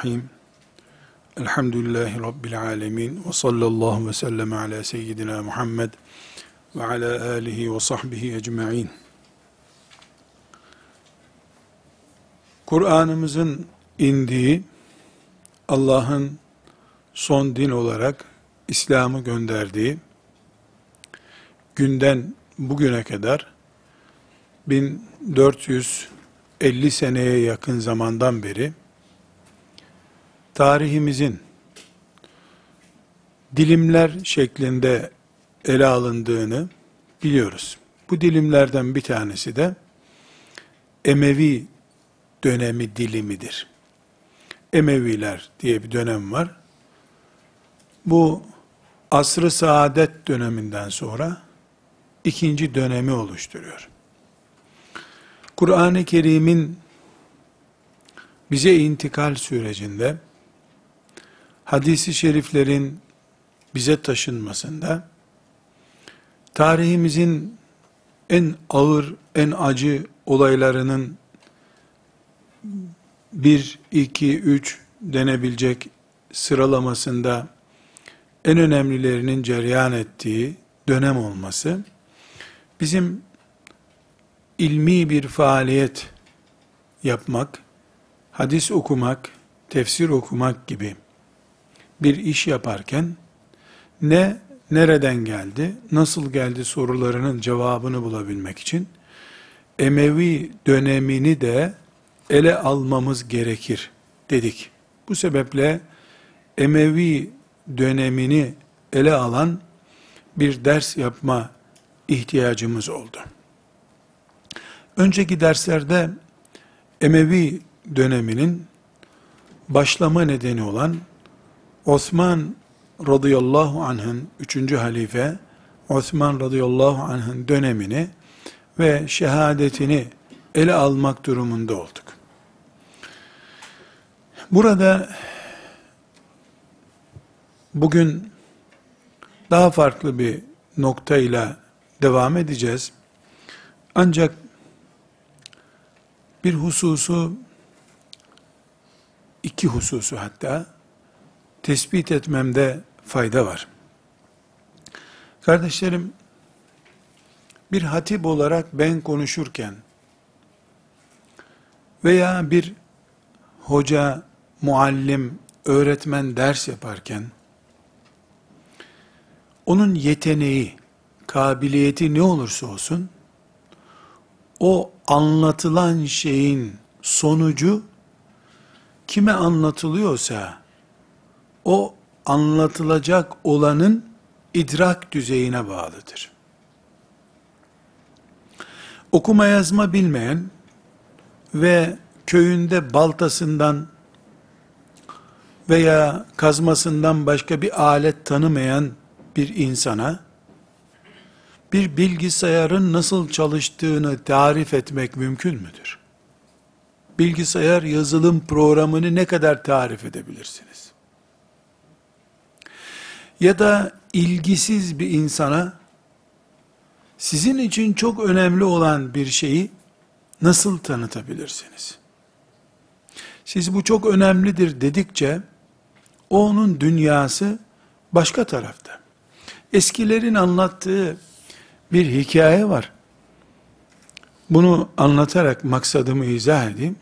Bismillahirrahmanirrahim. Elhamdülillahi Rabbil alemin. Ve sallallahu ve sellem ala seyyidina Muhammed ve ala alihi ve sahbihi ecma'in. Kur'an'ımızın indiği, Allah'ın son din olarak İslam'ı gönderdiği, günden bugüne kadar 1450 seneye yakın zamandan beri tarihimizin dilimler şeklinde ele alındığını biliyoruz. Bu dilimlerden bir tanesi de Emevi dönemi dilimidir. Emeviler diye bir dönem var. Bu asrı saadet döneminden sonra ikinci dönemi oluşturuyor. Kur'an-ı Kerim'in bize intikal sürecinde hadisi şeriflerin bize taşınmasında tarihimizin en ağır, en acı olaylarının bir, iki, üç denebilecek sıralamasında en önemlilerinin cereyan ettiği dönem olması, bizim ilmi bir faaliyet yapmak, hadis okumak, tefsir okumak gibi bir iş yaparken ne nereden geldi, nasıl geldi sorularının cevabını bulabilmek için Emevi dönemini de ele almamız gerekir dedik. Bu sebeple Emevi dönemini ele alan bir ders yapma ihtiyacımız oldu. Önceki derslerde Emevi döneminin başlama nedeni olan Osman radıyallahu anh'ın üçüncü halife Osman radıyallahu anh'ın dönemini ve şehadetini ele almak durumunda olduk. Burada bugün daha farklı bir noktayla devam edeceğiz. Ancak bir hususu, iki hususu hatta, tespit etmemde fayda var. Kardeşlerim, bir hatip olarak ben konuşurken veya bir hoca, muallim, öğretmen ders yaparken onun yeteneği, kabiliyeti ne olursa olsun o anlatılan şeyin sonucu kime anlatılıyorsa o anlatılacak olanın idrak düzeyine bağlıdır. Okuma yazma bilmeyen ve köyünde baltasından veya kazmasından başka bir alet tanımayan bir insana bir bilgisayarın nasıl çalıştığını tarif etmek mümkün müdür? Bilgisayar yazılım programını ne kadar tarif edebilirsiniz? Ya da ilgisiz bir insana sizin için çok önemli olan bir şeyi nasıl tanıtabilirsiniz? Siz bu çok önemlidir dedikçe onun dünyası başka tarafta. Eskilerin anlattığı bir hikaye var. Bunu anlatarak maksadımı izah edeyim.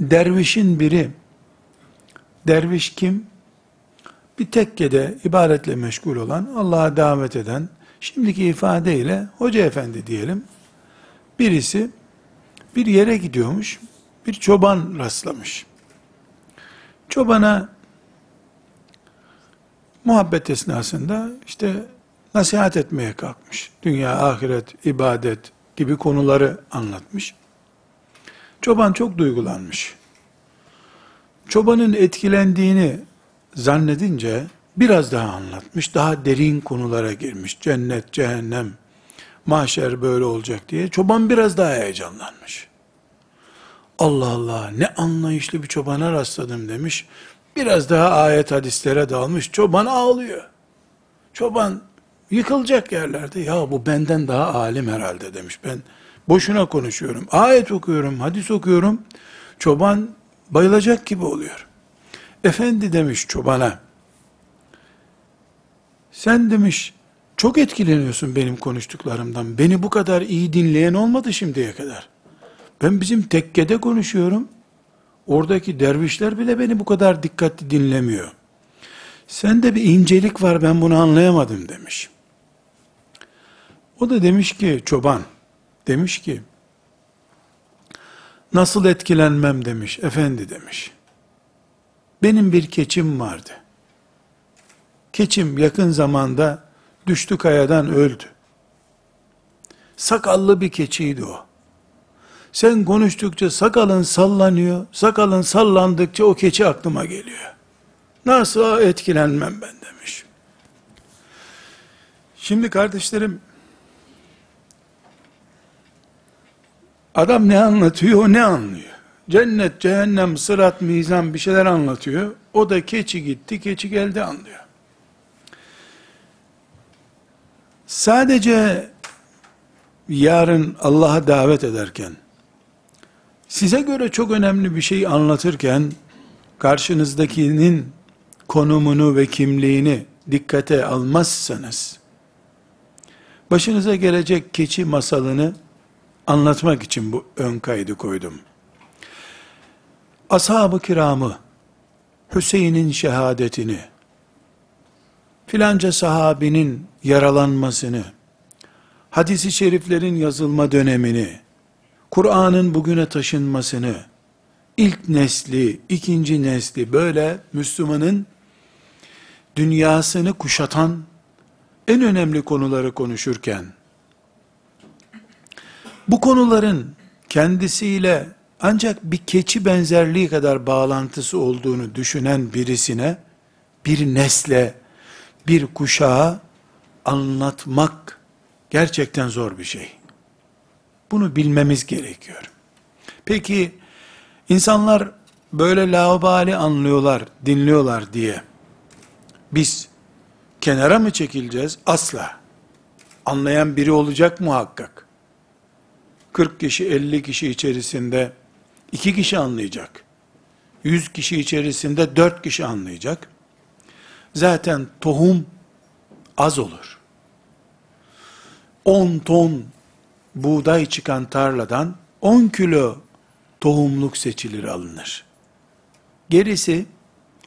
Dervişin biri, derviş kim? Bir tekkede ibadetle meşgul olan, Allah'a davet eden, şimdiki ifadeyle hoca efendi diyelim, birisi bir yere gidiyormuş, bir çoban rastlamış. Çobana muhabbet esnasında işte nasihat etmeye kalkmış. Dünya, ahiret, ibadet gibi konuları anlatmış. Çoban çok duygulanmış. Çobanın etkilendiğini zannedince biraz daha anlatmış. Daha derin konulara girmiş. Cennet, cehennem, mahşer böyle olacak diye. Çoban biraz daha heyecanlanmış. Allah Allah ne anlayışlı bir çobana rastladım demiş. Biraz daha ayet hadislere dalmış. Çoban ağlıyor. Çoban yıkılacak yerlerde. Ya bu benden daha alim herhalde demiş. Ben boşuna konuşuyorum. Ayet okuyorum, hadis okuyorum. Çoban bayılacak gibi oluyor. Efendi demiş çobana, sen demiş çok etkileniyorsun benim konuştuklarımdan. Beni bu kadar iyi dinleyen olmadı şimdiye kadar. Ben bizim tekkede konuşuyorum. Oradaki dervişler bile beni bu kadar dikkatli dinlemiyor. Sende bir incelik var ben bunu anlayamadım demiş. O da demiş ki çoban demiş ki nasıl etkilenmem demiş efendi demiş. Benim bir keçim vardı. Keçim yakın zamanda düştü kayadan öldü. Sakallı bir keçiydi o. Sen konuştukça sakalın sallanıyor, sakalın sallandıkça o keçi aklıma geliyor. Nasıl etkilenmem ben demiş. Şimdi kardeşlerim, adam ne anlatıyor, ne anlıyor? Cennet, cehennem, sırat, mizan bir şeyler anlatıyor. O da keçi gitti, keçi geldi anlıyor. Sadece yarın Allah'a davet ederken, size göre çok önemli bir şey anlatırken, karşınızdakinin konumunu ve kimliğini dikkate almazsanız, başınıza gelecek keçi masalını anlatmak için bu ön kaydı koydum. Ashab-ı kiramı, Hüseyin'in şehadetini, filanca sahabinin yaralanmasını, hadisi şeriflerin yazılma dönemini, Kur'an'ın bugüne taşınmasını, ilk nesli, ikinci nesli böyle Müslümanın dünyasını kuşatan en önemli konuları konuşurken, bu konuların kendisiyle ancak bir keçi benzerliği kadar bağlantısı olduğunu düşünen birisine, bir nesle, bir kuşağa anlatmak gerçekten zor bir şey. Bunu bilmemiz gerekiyor. Peki, insanlar böyle laubali anlıyorlar, dinliyorlar diye, biz kenara mı çekileceğiz? Asla. Anlayan biri olacak muhakkak. 40 kişi, 50 kişi içerisinde iki kişi anlayacak. 100 kişi içerisinde 4 kişi anlayacak. Zaten tohum az olur. 10 ton buğday çıkan tarladan 10 kilo tohumluk seçilir alınır. Gerisi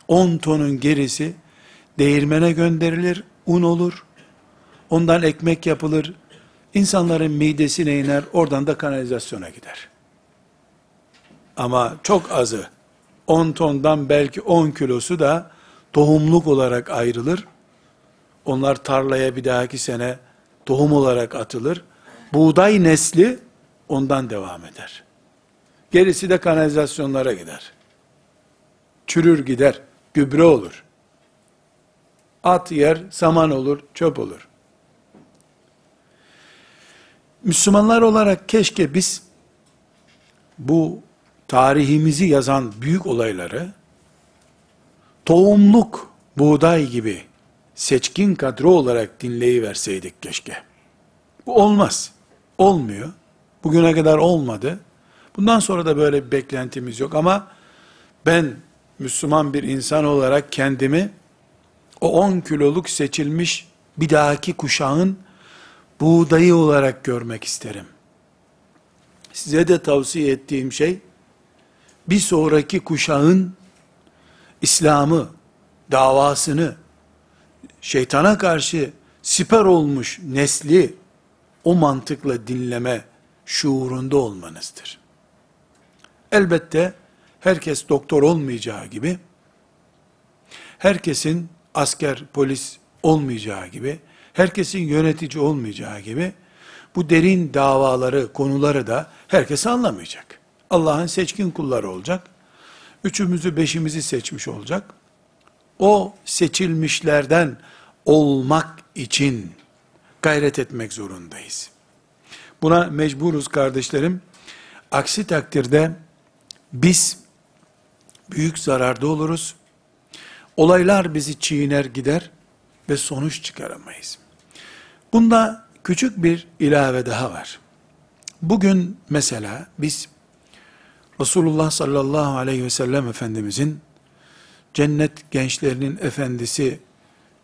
10 tonun gerisi değirmene gönderilir, un olur. Ondan ekmek yapılır. İnsanların midesine iner, oradan da kanalizasyona gider. Ama çok azı, 10 tondan belki 10 kilosu da tohumluk olarak ayrılır. Onlar tarlaya bir dahaki sene tohum olarak atılır. Buğday nesli ondan devam eder. Gerisi de kanalizasyonlara gider. Çürür gider, gübre olur. At yer, saman olur, çöp olur. Müslümanlar olarak keşke biz bu tarihimizi yazan büyük olayları tohumluk buğday gibi seçkin kadro olarak dinleyiverseydik keşke. Bu olmaz. Olmuyor. Bugüne kadar olmadı. Bundan sonra da böyle bir beklentimiz yok ama ben Müslüman bir insan olarak kendimi o 10 kiloluk seçilmiş bir dahaki kuşağın buğdayı olarak görmek isterim. Size de tavsiye ettiğim şey, bir sonraki kuşağın İslam'ı, davasını, şeytana karşı siper olmuş nesli, o mantıkla dinleme şuurunda olmanızdır. Elbette, herkes doktor olmayacağı gibi, herkesin asker, polis olmayacağı gibi, herkesin yönetici olmayacağı gibi, bu derin davaları, konuları da herkes anlamayacak. Allah'ın seçkin kulları olacak. Üçümüzü, beşimizi seçmiş olacak. O seçilmişlerden olmak için gayret etmek zorundayız. Buna mecburuz kardeşlerim. Aksi takdirde biz büyük zararda oluruz. Olaylar bizi çiğner gider ve sonuç çıkaramayız. Bunda küçük bir ilave daha var. Bugün mesela biz Resulullah sallallahu aleyhi ve sellem Efendimizin cennet gençlerinin efendisi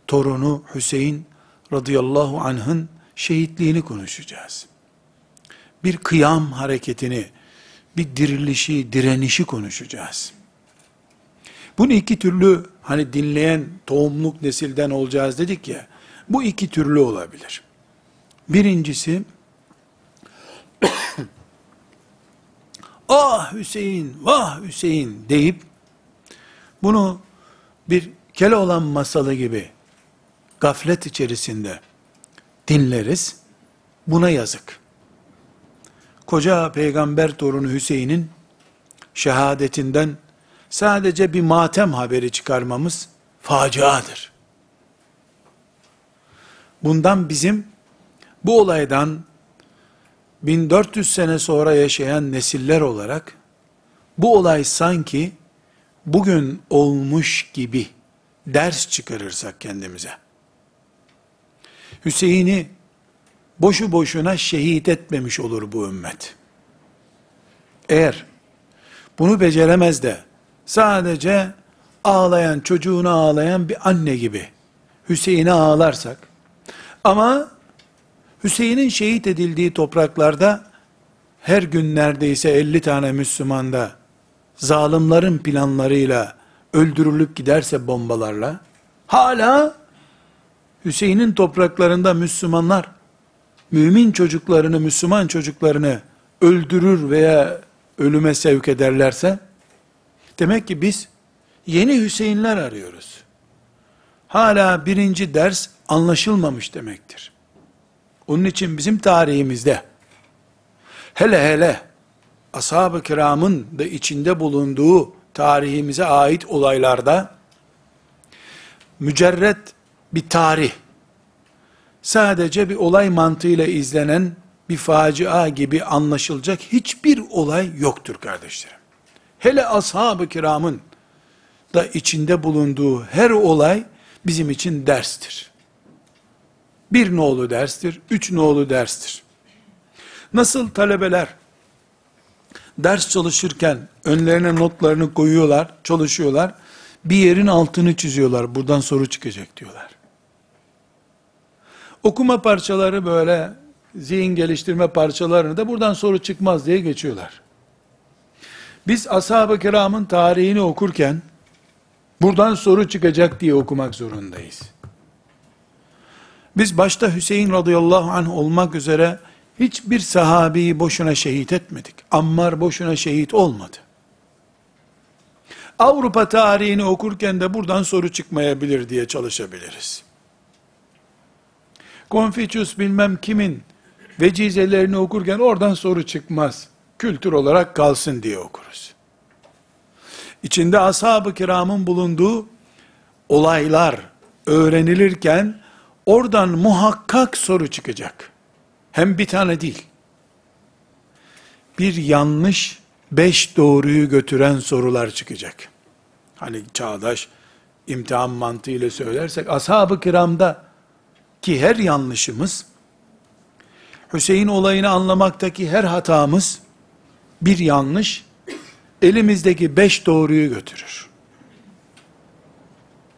torunu Hüseyin radıyallahu anh'ın şehitliğini konuşacağız. Bir kıyam hareketini, bir dirilişi, direnişi konuşacağız. Bunu iki türlü hani dinleyen tohumluk nesilden olacağız dedik ya. Bu iki türlü olabilir. Birincisi ah Hüseyin, vah Hüseyin deyip bunu bir Keloğlan masalı gibi gaflet içerisinde dinleriz. Buna yazık. Koca peygamber torunu Hüseyin'in şehadetinden sadece bir matem haberi çıkarmamız faciadır. Bundan bizim bu olaydan 1400 sene sonra yaşayan nesiller olarak bu olay sanki bugün olmuş gibi ders çıkarırsak kendimize. Hüseyin'i boşu boşuna şehit etmemiş olur bu ümmet. Eğer bunu beceremez de sadece ağlayan, çocuğuna ağlayan bir anne gibi Hüseyin'e ağlarsak ama Hüseyin'in şehit edildiği topraklarda her gün neredeyse 50 tane Müslüman da zalimlerin planlarıyla öldürülüp giderse bombalarla hala Hüseyin'in topraklarında Müslümanlar mümin çocuklarını, Müslüman çocuklarını öldürür veya ölüme sevk ederlerse demek ki biz yeni Hüseyinler arıyoruz. Hala birinci ders anlaşılmamış demektir. Onun için bizim tarihimizde hele hele ashab-ı kiramın da içinde bulunduğu tarihimize ait olaylarda mücerret bir tarih, sadece bir olay mantığıyla izlenen bir facia gibi anlaşılacak hiçbir olay yoktur kardeşlerim. Hele ashab-ı kiramın da içinde bulunduğu her olay bizim için derstir. Bir nolu derstir, üç nolu derstir. Nasıl talebeler ders çalışırken önlerine notlarını koyuyorlar, çalışıyorlar, bir yerin altını çiziyorlar, buradan soru çıkacak diyorlar. Okuma parçaları böyle zihin geliştirme parçalarını da buradan soru çıkmaz diye geçiyorlar. Biz ashab-ı kiramın tarihini okurken buradan soru çıkacak diye okumak zorundayız. Biz başta Hüseyin radıyallahu anh olmak üzere hiçbir sahabeyi boşuna şehit etmedik. Ammar boşuna şehit olmadı. Avrupa tarihini okurken de buradan soru çıkmayabilir diye çalışabiliriz. Konfüçyüs bilmem kimin vecizelerini okurken oradan soru çıkmaz. Kültür olarak kalsın diye okuruz. İçinde ashab-ı kiramın bulunduğu olaylar öğrenilirken oradan muhakkak soru çıkacak. Hem bir tane değil. Bir yanlış, beş doğruyu götüren sorular çıkacak. Hani çağdaş imtihan mantığıyla söylersek, ashab-ı kiramda ki her yanlışımız, Hüseyin olayını anlamaktaki her hatamız, bir yanlış, elimizdeki beş doğruyu götürür.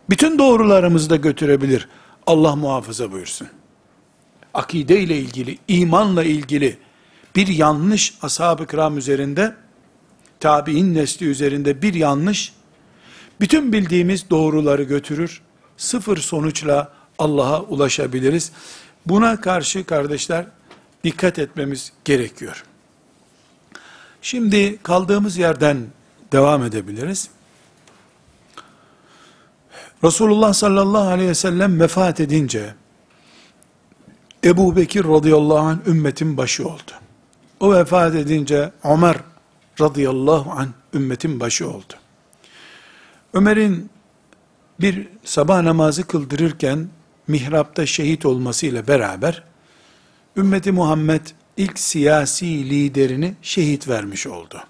Bütün doğrularımızı da götürebilir. Allah muhafaza buyursun. Akide ile ilgili, imanla ilgili bir yanlış ashab-ı kiram üzerinde, tabi'in nesli üzerinde bir yanlış, bütün bildiğimiz doğruları götürür. Sıfır sonuçla Allah'a ulaşabiliriz. Buna karşı kardeşler dikkat etmemiz gerekiyor. Şimdi kaldığımız yerden devam edebiliriz. Resulullah sallallahu aleyhi ve sellem vefat edince Ebu Bekir radıyallahu anh ümmetin başı oldu. O vefat edince Ömer radıyallahu anh ümmetin başı oldu. Ömer'in bir sabah namazı kıldırırken mihrapta şehit olmasıyla beraber ümmeti Muhammed ilk siyasi liderini şehit vermiş oldu.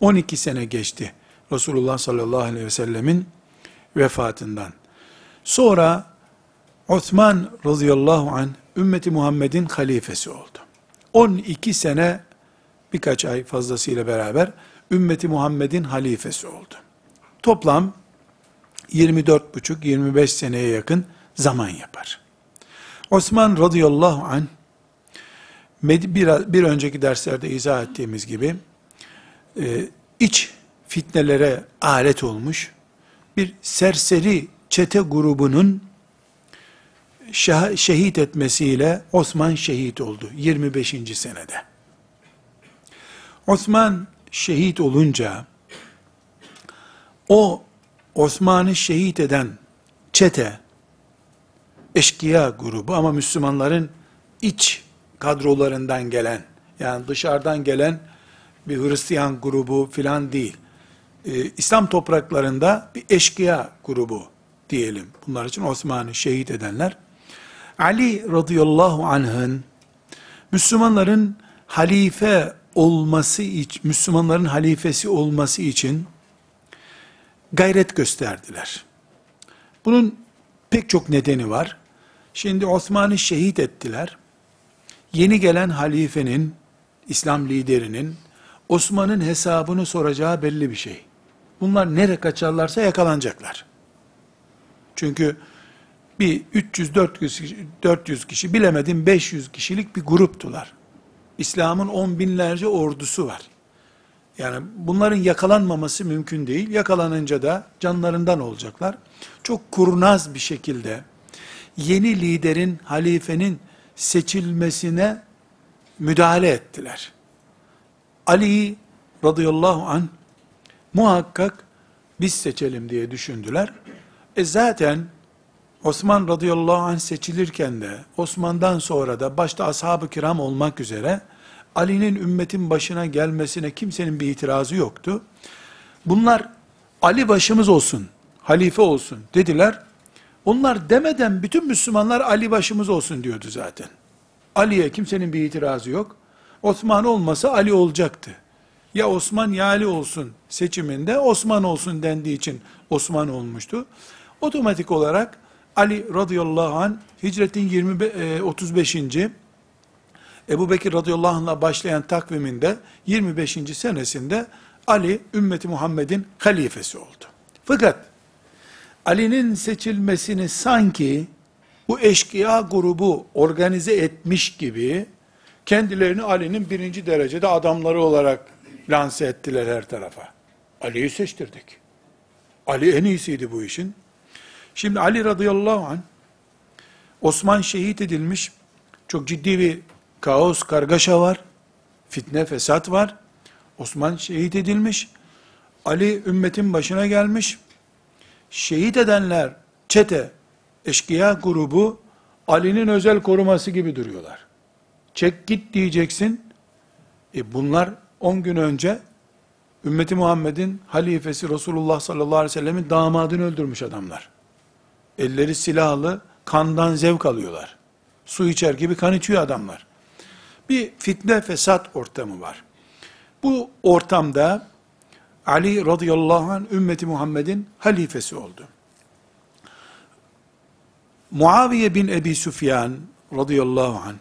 12 sene geçti Resulullah sallallahu aleyhi ve sellemin vefatından. Sonra Osman radıyallahu an ümmeti Muhammed'in halifesi oldu. 12 sene birkaç ay fazlasıyla beraber ümmeti Muhammed'in halifesi oldu. Toplam 24,5-25 seneye yakın zaman yapar. Osman radıyallahu anh bir, bir önceki derslerde izah ettiğimiz gibi e, iç fitnelere alet olmuş bir serseri çete grubunun şehit etmesiyle Osman şehit oldu 25. senede. Osman şehit olunca o Osman'ı şehit eden çete eşkıya grubu ama Müslümanların iç kadrolarından gelen yani dışarıdan gelen bir Hristiyan grubu filan değil. Ee, İslam topraklarında bir eşkıya grubu diyelim. Bunlar için Osman'ı şehit edenler. Ali radıyallahu anh'ın Müslümanların halife olması için, Müslümanların halifesi olması için gayret gösterdiler. Bunun pek çok nedeni var. Şimdi Osman'ı şehit ettiler. Yeni gelen halifenin, İslam liderinin Osman'ın hesabını soracağı belli bir şey. Bunlar nere kaçarlarsa yakalanacaklar. Çünkü bir 300-400 400 kişi bilemedim 500 kişilik bir gruptular. İslam'ın on binlerce ordusu var. Yani bunların yakalanmaması mümkün değil. Yakalanınca da canlarından olacaklar. Çok kurnaz bir şekilde yeni liderin, halifenin seçilmesine müdahale ettiler. Ali radıyallahu an muhakkak biz seçelim diye düşündüler. E zaten Osman radıyallahu anh seçilirken de Osman'dan sonra da başta ashab-ı kiram olmak üzere Ali'nin ümmetin başına gelmesine kimsenin bir itirazı yoktu. Bunlar Ali başımız olsun, halife olsun dediler. Onlar demeden bütün Müslümanlar Ali başımız olsun diyordu zaten. Ali'ye kimsenin bir itirazı yok. Osman olmasa Ali olacaktı. Ya Osman ya Ali olsun seçiminde Osman olsun dendiği için Osman olmuştu. Otomatik olarak Ali radıyallahu an hicretin 20, 35. E, Ebu Bekir radıyallahu anh'la başlayan takviminde 25. senesinde Ali ümmeti Muhammed'in halifesi oldu. Fakat Ali'nin seçilmesini sanki bu eşkıya grubu organize etmiş gibi kendilerini Ali'nin birinci derecede adamları olarak lanse ettiler her tarafa. Ali'yi seçtirdik. Ali en iyisiydi bu işin. Şimdi Ali radıyallahu anh, Osman şehit edilmiş, çok ciddi bir kaos, kargaşa var, fitne, fesat var. Osman şehit edilmiş, Ali ümmetin başına gelmiş, şehit edenler, çete, eşkıya grubu, Ali'nin özel koruması gibi duruyorlar. Çek git diyeceksin, e bunlar 10 gün önce, ümmeti Muhammed'in halifesi Resulullah sallallahu aleyhi ve sellemin damadını öldürmüş adamlar. Elleri silahlı, kandan zevk alıyorlar. Su içer gibi kan içiyor adamlar. Bir fitne fesat ortamı var. Bu ortamda Ali radıyallahu anh ümmeti Muhammed'in halifesi oldu. Muaviye bin Ebi Süfyan radıyallahu anh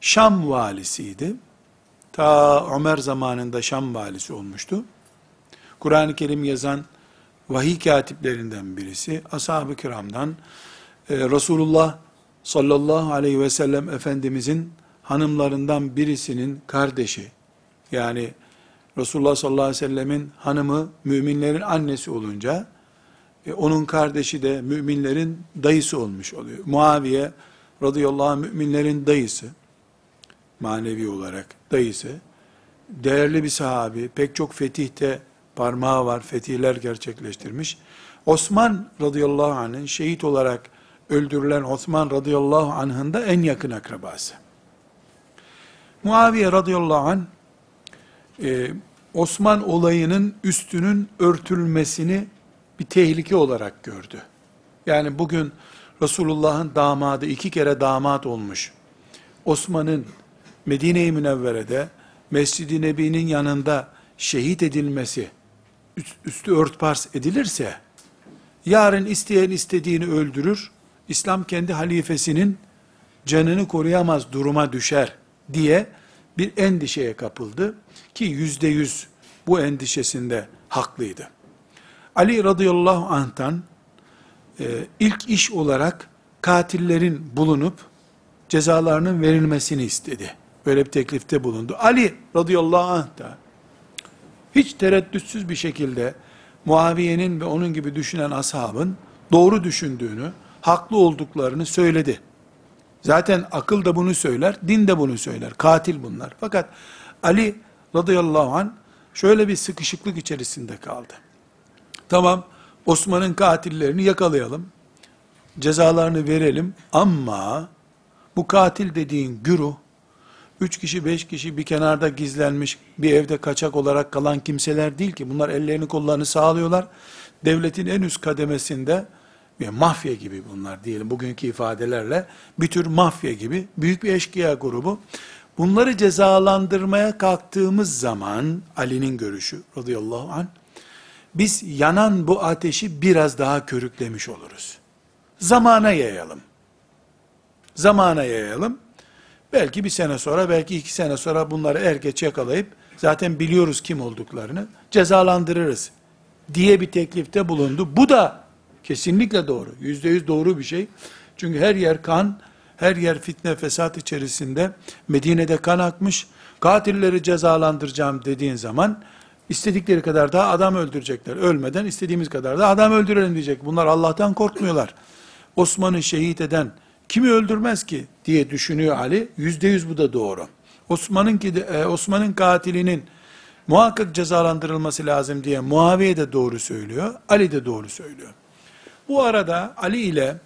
Şam valisiydi. Ta Ömer zamanında Şam valisi olmuştu. Kur'an-ı Kerim yazan vahiy katiplerinden birisi, ashab-ı kiramdan, e, Resulullah sallallahu aleyhi ve sellem Efendimizin hanımlarından birisinin kardeşi, yani Resulullah sallallahu aleyhi ve sellemin hanımı müminlerin annesi olunca, e, onun kardeşi de müminlerin dayısı olmuş oluyor. Muaviye radıyallahu anh müminlerin dayısı, manevi olarak dayısı, değerli bir sahabi, pek çok fetihte parmağı var, fetihler gerçekleştirmiş. Osman radıyallahu anh'ın şehit olarak öldürülen Osman radıyallahu anh'ın da en yakın akrabası. Muaviye radıyallahu anh, e, Osman olayının üstünün örtülmesini bir tehlike olarak gördü. Yani bugün Resulullah'ın damadı iki kere damat olmuş. Osman'ın Medine-i Münevvere'de Mescid-i Nebi'nin yanında şehit edilmesi üstü örtbars edilirse, yarın isteyen istediğini öldürür, İslam kendi halifesinin canını koruyamaz duruma düşer diye bir endişeye kapıldı. Ki yüzde yüz bu endişesinde haklıydı. Ali radıyallahu anh'tan e, ilk iş olarak katillerin bulunup cezalarının verilmesini istedi. Böyle bir teklifte bulundu. Ali radıyallahu anh da hiç tereddütsüz bir şekilde Muaviye'nin ve onun gibi düşünen ashabın doğru düşündüğünü, haklı olduklarını söyledi. Zaten akıl da bunu söyler, din de bunu söyler. Katil bunlar. Fakat Ali radıyallahu anh şöyle bir sıkışıklık içerisinde kaldı. Tamam, Osman'ın katillerini yakalayalım, cezalarını verelim ama bu katil dediğin güruh, üç kişi, beş kişi bir kenarda gizlenmiş, bir evde kaçak olarak kalan kimseler değil ki. Bunlar ellerini kollarını sağlıyorlar. Devletin en üst kademesinde, bir mafya gibi bunlar diyelim bugünkü ifadelerle, bir tür mafya gibi, büyük bir eşkıya grubu. Bunları cezalandırmaya kalktığımız zaman, Ali'nin görüşü radıyallahu anh, biz yanan bu ateşi biraz daha körüklemiş oluruz. Zamana yayalım. Zamana yayalım. Belki bir sene sonra, belki iki sene sonra bunları er geç yakalayıp, zaten biliyoruz kim olduklarını, cezalandırırız diye bir teklifte bulundu. Bu da kesinlikle doğru. Yüzde yüz doğru bir şey. Çünkü her yer kan, her yer fitne fesat içerisinde. Medine'de kan akmış. Katilleri cezalandıracağım dediğin zaman, istedikleri kadar daha adam öldürecekler. Ölmeden istediğimiz kadar da adam öldürelim diyecek. Bunlar Allah'tan korkmuyorlar. Osman'ı şehit eden, kimi öldürmez ki diye düşünüyor Ali. Yüzde yüz bu da doğru. Osman'ın e, Osman'ın katilinin muhakkak cezalandırılması lazım diye Muaviye de doğru söylüyor. Ali de doğru söylüyor. Bu arada Ali ile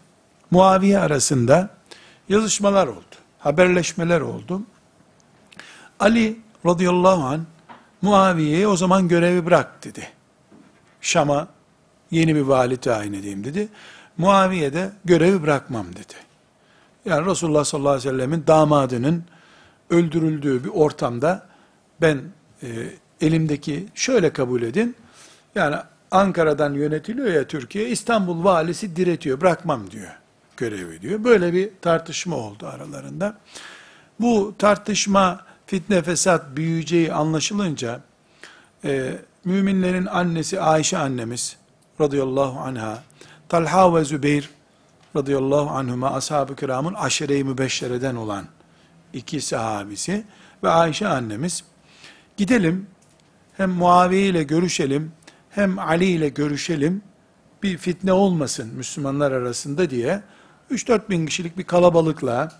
Muaviye arasında yazışmalar oldu. Haberleşmeler oldu. Ali radıyallahu an Muaviye'ye o zaman görevi bırak dedi. Şam'a yeni bir vali tayin edeyim dedi. Muaviye de görevi bırakmam dedi. Yani Resulullah sallallahu aleyhi ve sellemin damadının öldürüldüğü bir ortamda ben e, elimdeki şöyle kabul edin. Yani Ankara'dan yönetiliyor ya Türkiye, İstanbul valisi diretiyor, bırakmam diyor görevi diyor. Böyle bir tartışma oldu aralarında. Bu tartışma fitne fesat büyüyeceği anlaşılınca e, müminlerin annesi Ayşe annemiz radıyallahu anha Talha ve Zübeyir radıyallahu anhuma ashab-ı kiramın aşire-i mübeşşereden olan iki sahabisi ve Ayşe annemiz gidelim hem Muaviye ile görüşelim hem Ali ile görüşelim bir fitne olmasın Müslümanlar arasında diye 3-4 bin kişilik bir kalabalıkla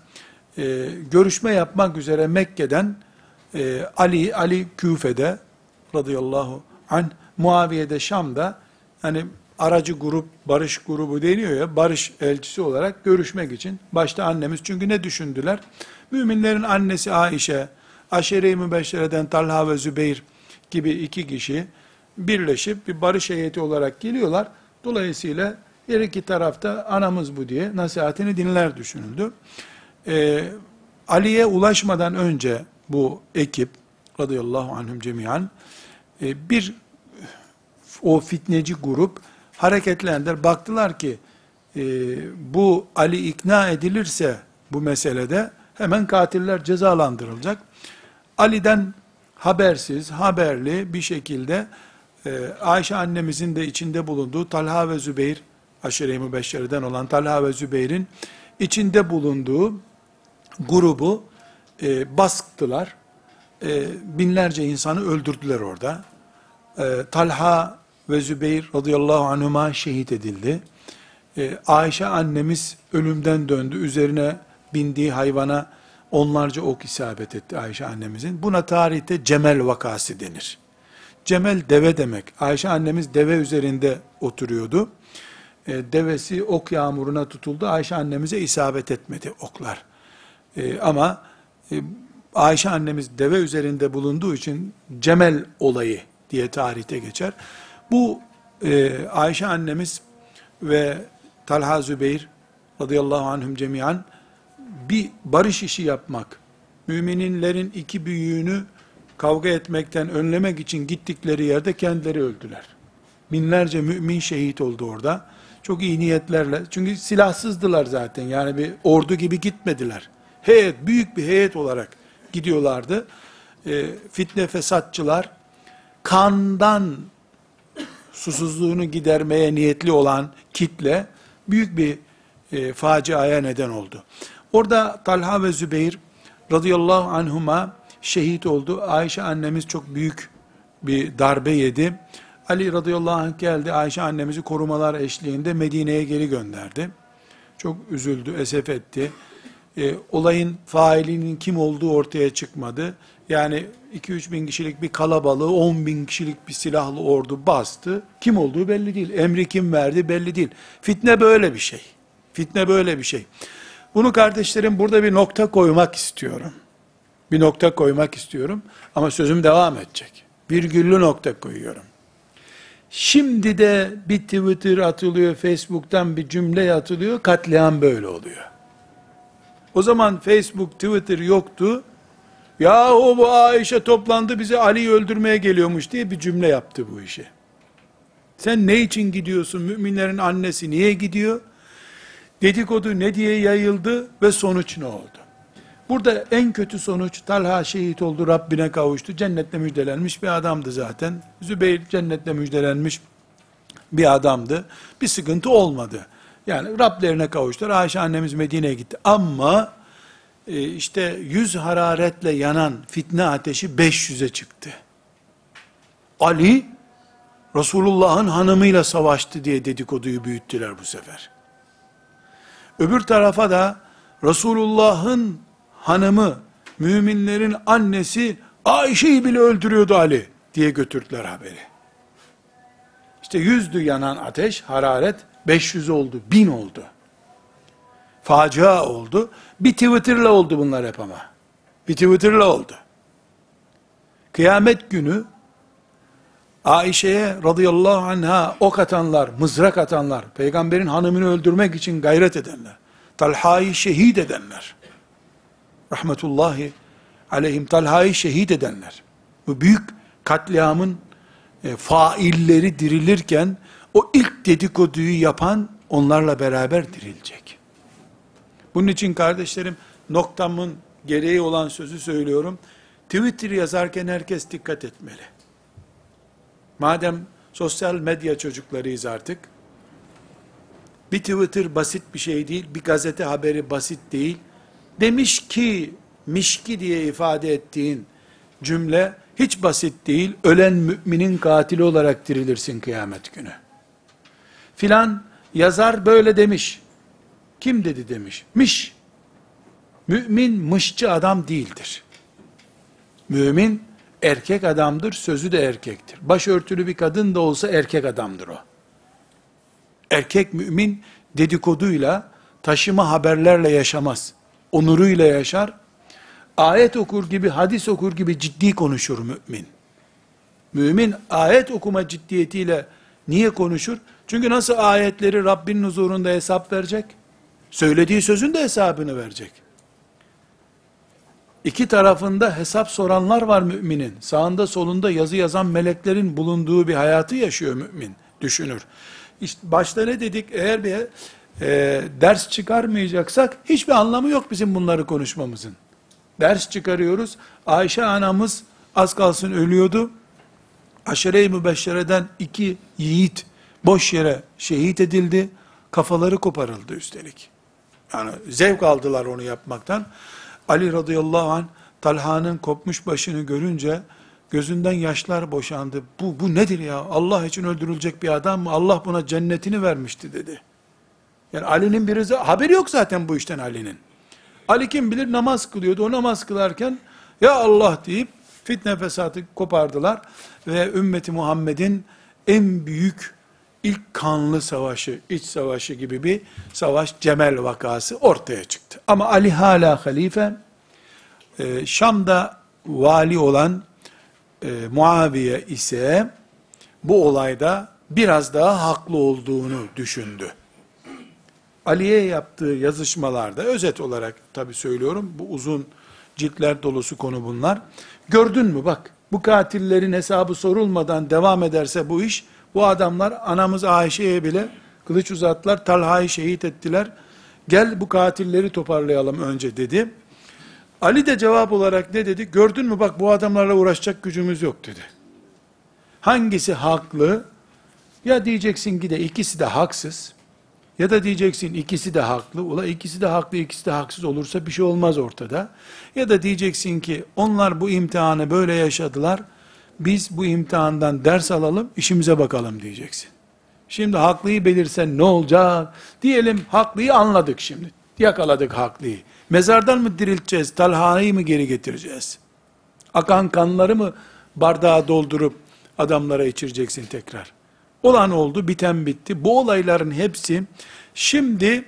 e, görüşme yapmak üzere Mekke'den e, Ali, Ali Küfe'de radıyallahu anh, Muaviye'de Şam'da hani aracı grup, barış grubu deniyor ya, barış elçisi olarak görüşmek için. Başta annemiz çünkü ne düşündüler? Müminlerin annesi Aişe, Aşere-i Mübeşşere'den Talha ve Zübeyir gibi iki kişi birleşip bir barış heyeti olarak geliyorlar. Dolayısıyla her iki tarafta anamız bu diye nasihatini dinler düşünüldü. Ee, Ali'ye ulaşmadan önce bu ekip radıyallahu anhum cemiyan e, bir o fitneci grup hareketlendiler. Baktılar ki e, bu Ali ikna edilirse bu meselede hemen katiller cezalandırılacak. Ali'den habersiz, haberli bir şekilde e, Ayşe annemizin de içinde bulunduğu Talha ve Zübeyir, aşire-i mübeşşeriden olan Talha ve Zübeyir'in içinde bulunduğu grubu e, basktılar. E, binlerce insanı öldürdüler orada. E, Talha ve Zübeyir radıyallahu anhuma şehit edildi. E, Ayşe annemiz ölümden döndü. Üzerine bindiği hayvana onlarca ok isabet etti Ayşe annemizin. Buna tarihte Cemel vakası denir. Cemel deve demek. Ayşe annemiz deve üzerinde oturuyordu. E, devesi ok yağmuruna tutuldu. Ayşe annemize isabet etmedi oklar. E, ama e, Ayşe annemiz deve üzerinde bulunduğu için Cemel olayı diye tarihte geçer. Bu e, Ayşe annemiz ve Talha Zübeyir radıyallahu anhum cemiyan bir barış işi yapmak, müminlerin iki büyüğünü kavga etmekten önlemek için gittikleri yerde kendileri öldüler. Binlerce mümin şehit oldu orada. Çok iyi niyetlerle. Çünkü silahsızdılar zaten. Yani bir ordu gibi gitmediler. Heyet, büyük bir heyet olarak gidiyorlardı. E, fitne fesatçılar kandan susuzluğunu gidermeye niyetli olan kitle büyük bir e, faciaya neden oldu. Orada Talha ve Zübeyir radıyallahu anhuma şehit oldu. Ayşe annemiz çok büyük bir darbe yedi. Ali radıyallahu anh geldi. Ayşe annemizi korumalar eşliğinde Medine'ye geri gönderdi. Çok üzüldü, esef etti. E, olayın failinin kim olduğu ortaya çıkmadı. Yani 2-3 bin kişilik bir kalabalığı 10 bin kişilik bir silahlı ordu bastı. Kim olduğu belli değil. Emri kim verdi belli değil. Fitne böyle bir şey. Fitne böyle bir şey. Bunu kardeşlerim burada bir nokta koymak istiyorum. Bir nokta koymak istiyorum. Ama sözüm devam edecek. Virgüllü nokta koyuyorum. Şimdi de bir Twitter atılıyor, Facebook'tan bir cümle atılıyor, katliam böyle oluyor. O zaman Facebook, Twitter yoktu. Ya o bu Ayşe toplandı bize Ali'yi öldürmeye geliyormuş diye bir cümle yaptı bu işi. Sen ne için gidiyorsun? Müminlerin annesi niye gidiyor? Dedikodu ne diye yayıldı ve sonuç ne oldu? Burada en kötü sonuç Talha şehit oldu, Rabbine kavuştu. Cennetle müjdelenmiş bir adamdı zaten. Zübeyir cennetle müjdelenmiş bir adamdı. Bir sıkıntı olmadı. Yani Rablerine kavuştular. Ayşe annemiz Medine'ye gitti. Ama e, işte yüz hararetle yanan fitne ateşi 500'e çıktı. Ali Resulullah'ın hanımıyla savaştı diye dedikoduyu büyüttüler bu sefer. Öbür tarafa da Resulullah'ın hanımı, müminlerin annesi Ayşe'yi bile öldürüyordu Ali diye götürdüler haberi. İşte yüzdü yanan ateş, hararet 500 oldu, 1000 oldu. Facia oldu. Bir Twitter'la oldu bunlar hep ama. Bir Twitter'la oldu. Kıyamet günü Ayşe'ye radıyallahu anha ok atanlar, mızrak atanlar, peygamberin hanımını öldürmek için gayret edenler, Talha'yı şehit edenler, rahmetullahi aleyhim Talha'yı şehit edenler, bu büyük katliamın e, failleri dirilirken, o ilk dedikoduyu yapan onlarla beraber dirilecek. Bunun için kardeşlerim, noktamın gereği olan sözü söylüyorum. Twitter yazarken herkes dikkat etmeli. Madem sosyal medya çocuklarıyız artık, bir Twitter basit bir şey değil, bir gazete haberi basit değil. Demiş ki, mişki diye ifade ettiğin cümle hiç basit değil. Ölen müminin katili olarak dirilirsin kıyamet günü. Filan yazar böyle demiş. Kim dedi demiş? Miş. Mümin mışçı adam değildir. Mümin erkek adamdır, sözü de erkektir. Başörtülü bir kadın da olsa erkek adamdır o. Erkek mümin dedikoduyla, taşıma haberlerle yaşamaz. Onuruyla yaşar. Ayet okur gibi, hadis okur gibi ciddi konuşur mümin. Mümin ayet okuma ciddiyetiyle niye konuşur? Çünkü nasıl ayetleri Rabbin huzurunda hesap verecek? Söylediği sözün de hesabını verecek. İki tarafında hesap soranlar var müminin. Sağında solunda yazı yazan meleklerin bulunduğu bir hayatı yaşıyor mümin. Düşünür. İşte başta ne dedik? Eğer bir e, ders çıkarmayacaksak hiçbir anlamı yok bizim bunları konuşmamızın. Ders çıkarıyoruz. Ayşe anamız az kalsın ölüyordu. Aşere-i Mübeşşere'den iki yiğit boş yere şehit edildi. Kafaları koparıldı üstelik. Yani zevk aldılar onu yapmaktan. Ali radıyallahu an Talha'nın kopmuş başını görünce gözünden yaşlar boşandı. Bu, bu nedir ya? Allah için öldürülecek bir adam mı? Allah buna cennetini vermişti dedi. Yani Ali'nin bir haberi yok zaten bu işten Ali'nin. Ali kim bilir namaz kılıyordu. O namaz kılarken ya Allah deyip fitne fesatı kopardılar ve ümmeti Muhammed'in en büyük ilk kanlı savaşı, iç savaşı gibi bir savaş, Cemel vakası ortaya çıktı. Ama Ali hala halife, e, Şam'da vali olan e, Muaviye ise bu olayda biraz daha haklı olduğunu düşündü. Ali'ye yaptığı yazışmalarda, özet olarak tabi söylüyorum, bu uzun ciltler dolusu konu bunlar. Gördün mü bak, bu katillerin hesabı sorulmadan devam ederse bu iş, bu adamlar anamız Ayşe'ye bile kılıç uzattılar, Talha'yı şehit ettiler. Gel bu katilleri toparlayalım önce dedi. Ali de cevap olarak ne dedi? Gördün mü bak bu adamlarla uğraşacak gücümüz yok dedi. Hangisi haklı? Ya diyeceksin ki de ikisi de haksız. Ya da diyeceksin ikisi de haklı. Ula ikisi de haklı, ikisi de haksız olursa bir şey olmaz ortada. Ya da diyeceksin ki onlar bu imtihanı böyle yaşadılar. Biz bu imtihandan ders alalım, işimize bakalım diyeceksin. Şimdi haklıyı belirsen ne olacak? Diyelim haklıyı anladık şimdi. Yakaladık haklıyı. Mezardan mı dirilteceğiz? Talha'yı mı geri getireceğiz? Akan kanları mı bardağa doldurup adamlara içireceksin tekrar? Olan oldu, biten bitti. Bu olayların hepsi şimdi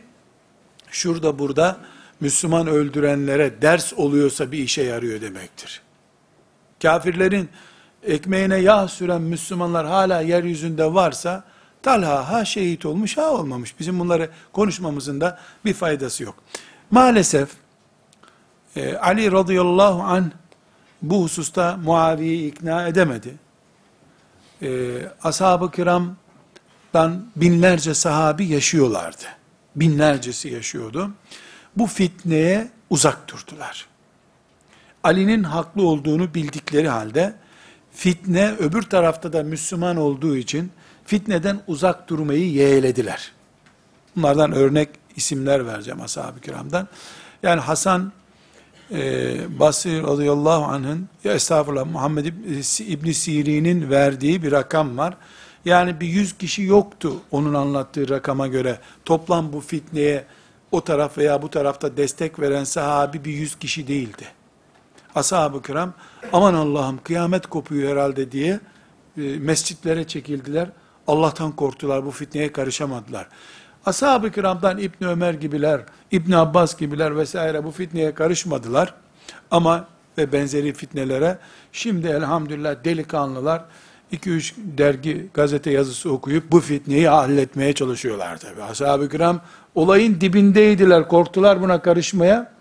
şurada burada Müslüman öldürenlere ders oluyorsa bir işe yarıyor demektir. Kafirlerin ekmeğine yağ süren Müslümanlar hala yeryüzünde varsa Talha ha şehit olmuş ha olmamış. Bizim bunları konuşmamızın da bir faydası yok. Maalesef e, Ali radıyallahu an bu hususta Muaviye'yi ikna edemedi. E, Ashab-ı kiramdan binlerce sahabi yaşıyorlardı. Binlercesi yaşıyordu. Bu fitneye uzak durdular. Ali'nin haklı olduğunu bildikleri halde fitne öbür tarafta da Müslüman olduğu için fitneden uzak durmayı yeğlediler. Bunlardan örnek isimler vereceğim ashab-ı kiramdan. Yani Hasan e, Basri radıyallahu anh'ın ya estağfurullah Muhammed İbn Sirin'in verdiği bir rakam var. Yani bir yüz kişi yoktu onun anlattığı rakama göre. Toplam bu fitneye o taraf veya bu tarafta destek veren sahabi bir yüz kişi değildi. Ashab-ı kiram aman Allah'ım kıyamet kopuyor herhalde diye e, mescitlere çekildiler. Allah'tan korktular, bu fitneye karışamadılar. Ashab-ı kiramdan İbn Ömer gibiler, İbn Abbas gibiler vesaire bu fitneye karışmadılar. Ama ve benzeri fitnelere şimdi elhamdülillah delikanlılar 2-3 dergi gazete yazısı okuyup bu fitneyi halletmeye çalışıyorlar tabi. Ashab-ı kiram olayın dibindeydiler, korktular buna karışmaya.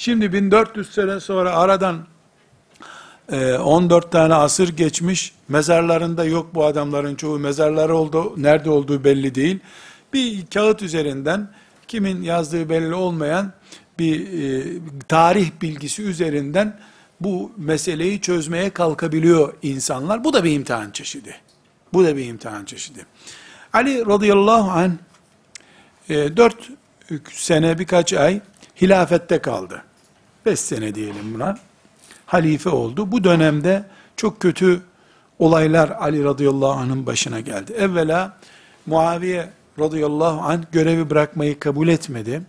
Şimdi 1400 sene sonra aradan 14 tane asır geçmiş, mezarlarında yok bu adamların çoğu, mezarları oldu, nerede olduğu belli değil. Bir kağıt üzerinden, kimin yazdığı belli olmayan bir e, tarih bilgisi üzerinden bu meseleyi çözmeye kalkabiliyor insanlar. Bu da bir imtihan çeşidi. Bu da bir imtihan çeşidi. Ali radıyallahu anh e, 4 sene birkaç ay hilafette kaldı. 5 sene diyelim buna halife oldu. Bu dönemde çok kötü olaylar Ali radıyallahu anh'ın başına geldi. Evvela Muaviye radıyallahu anh görevi bırakmayı kabul etmedi.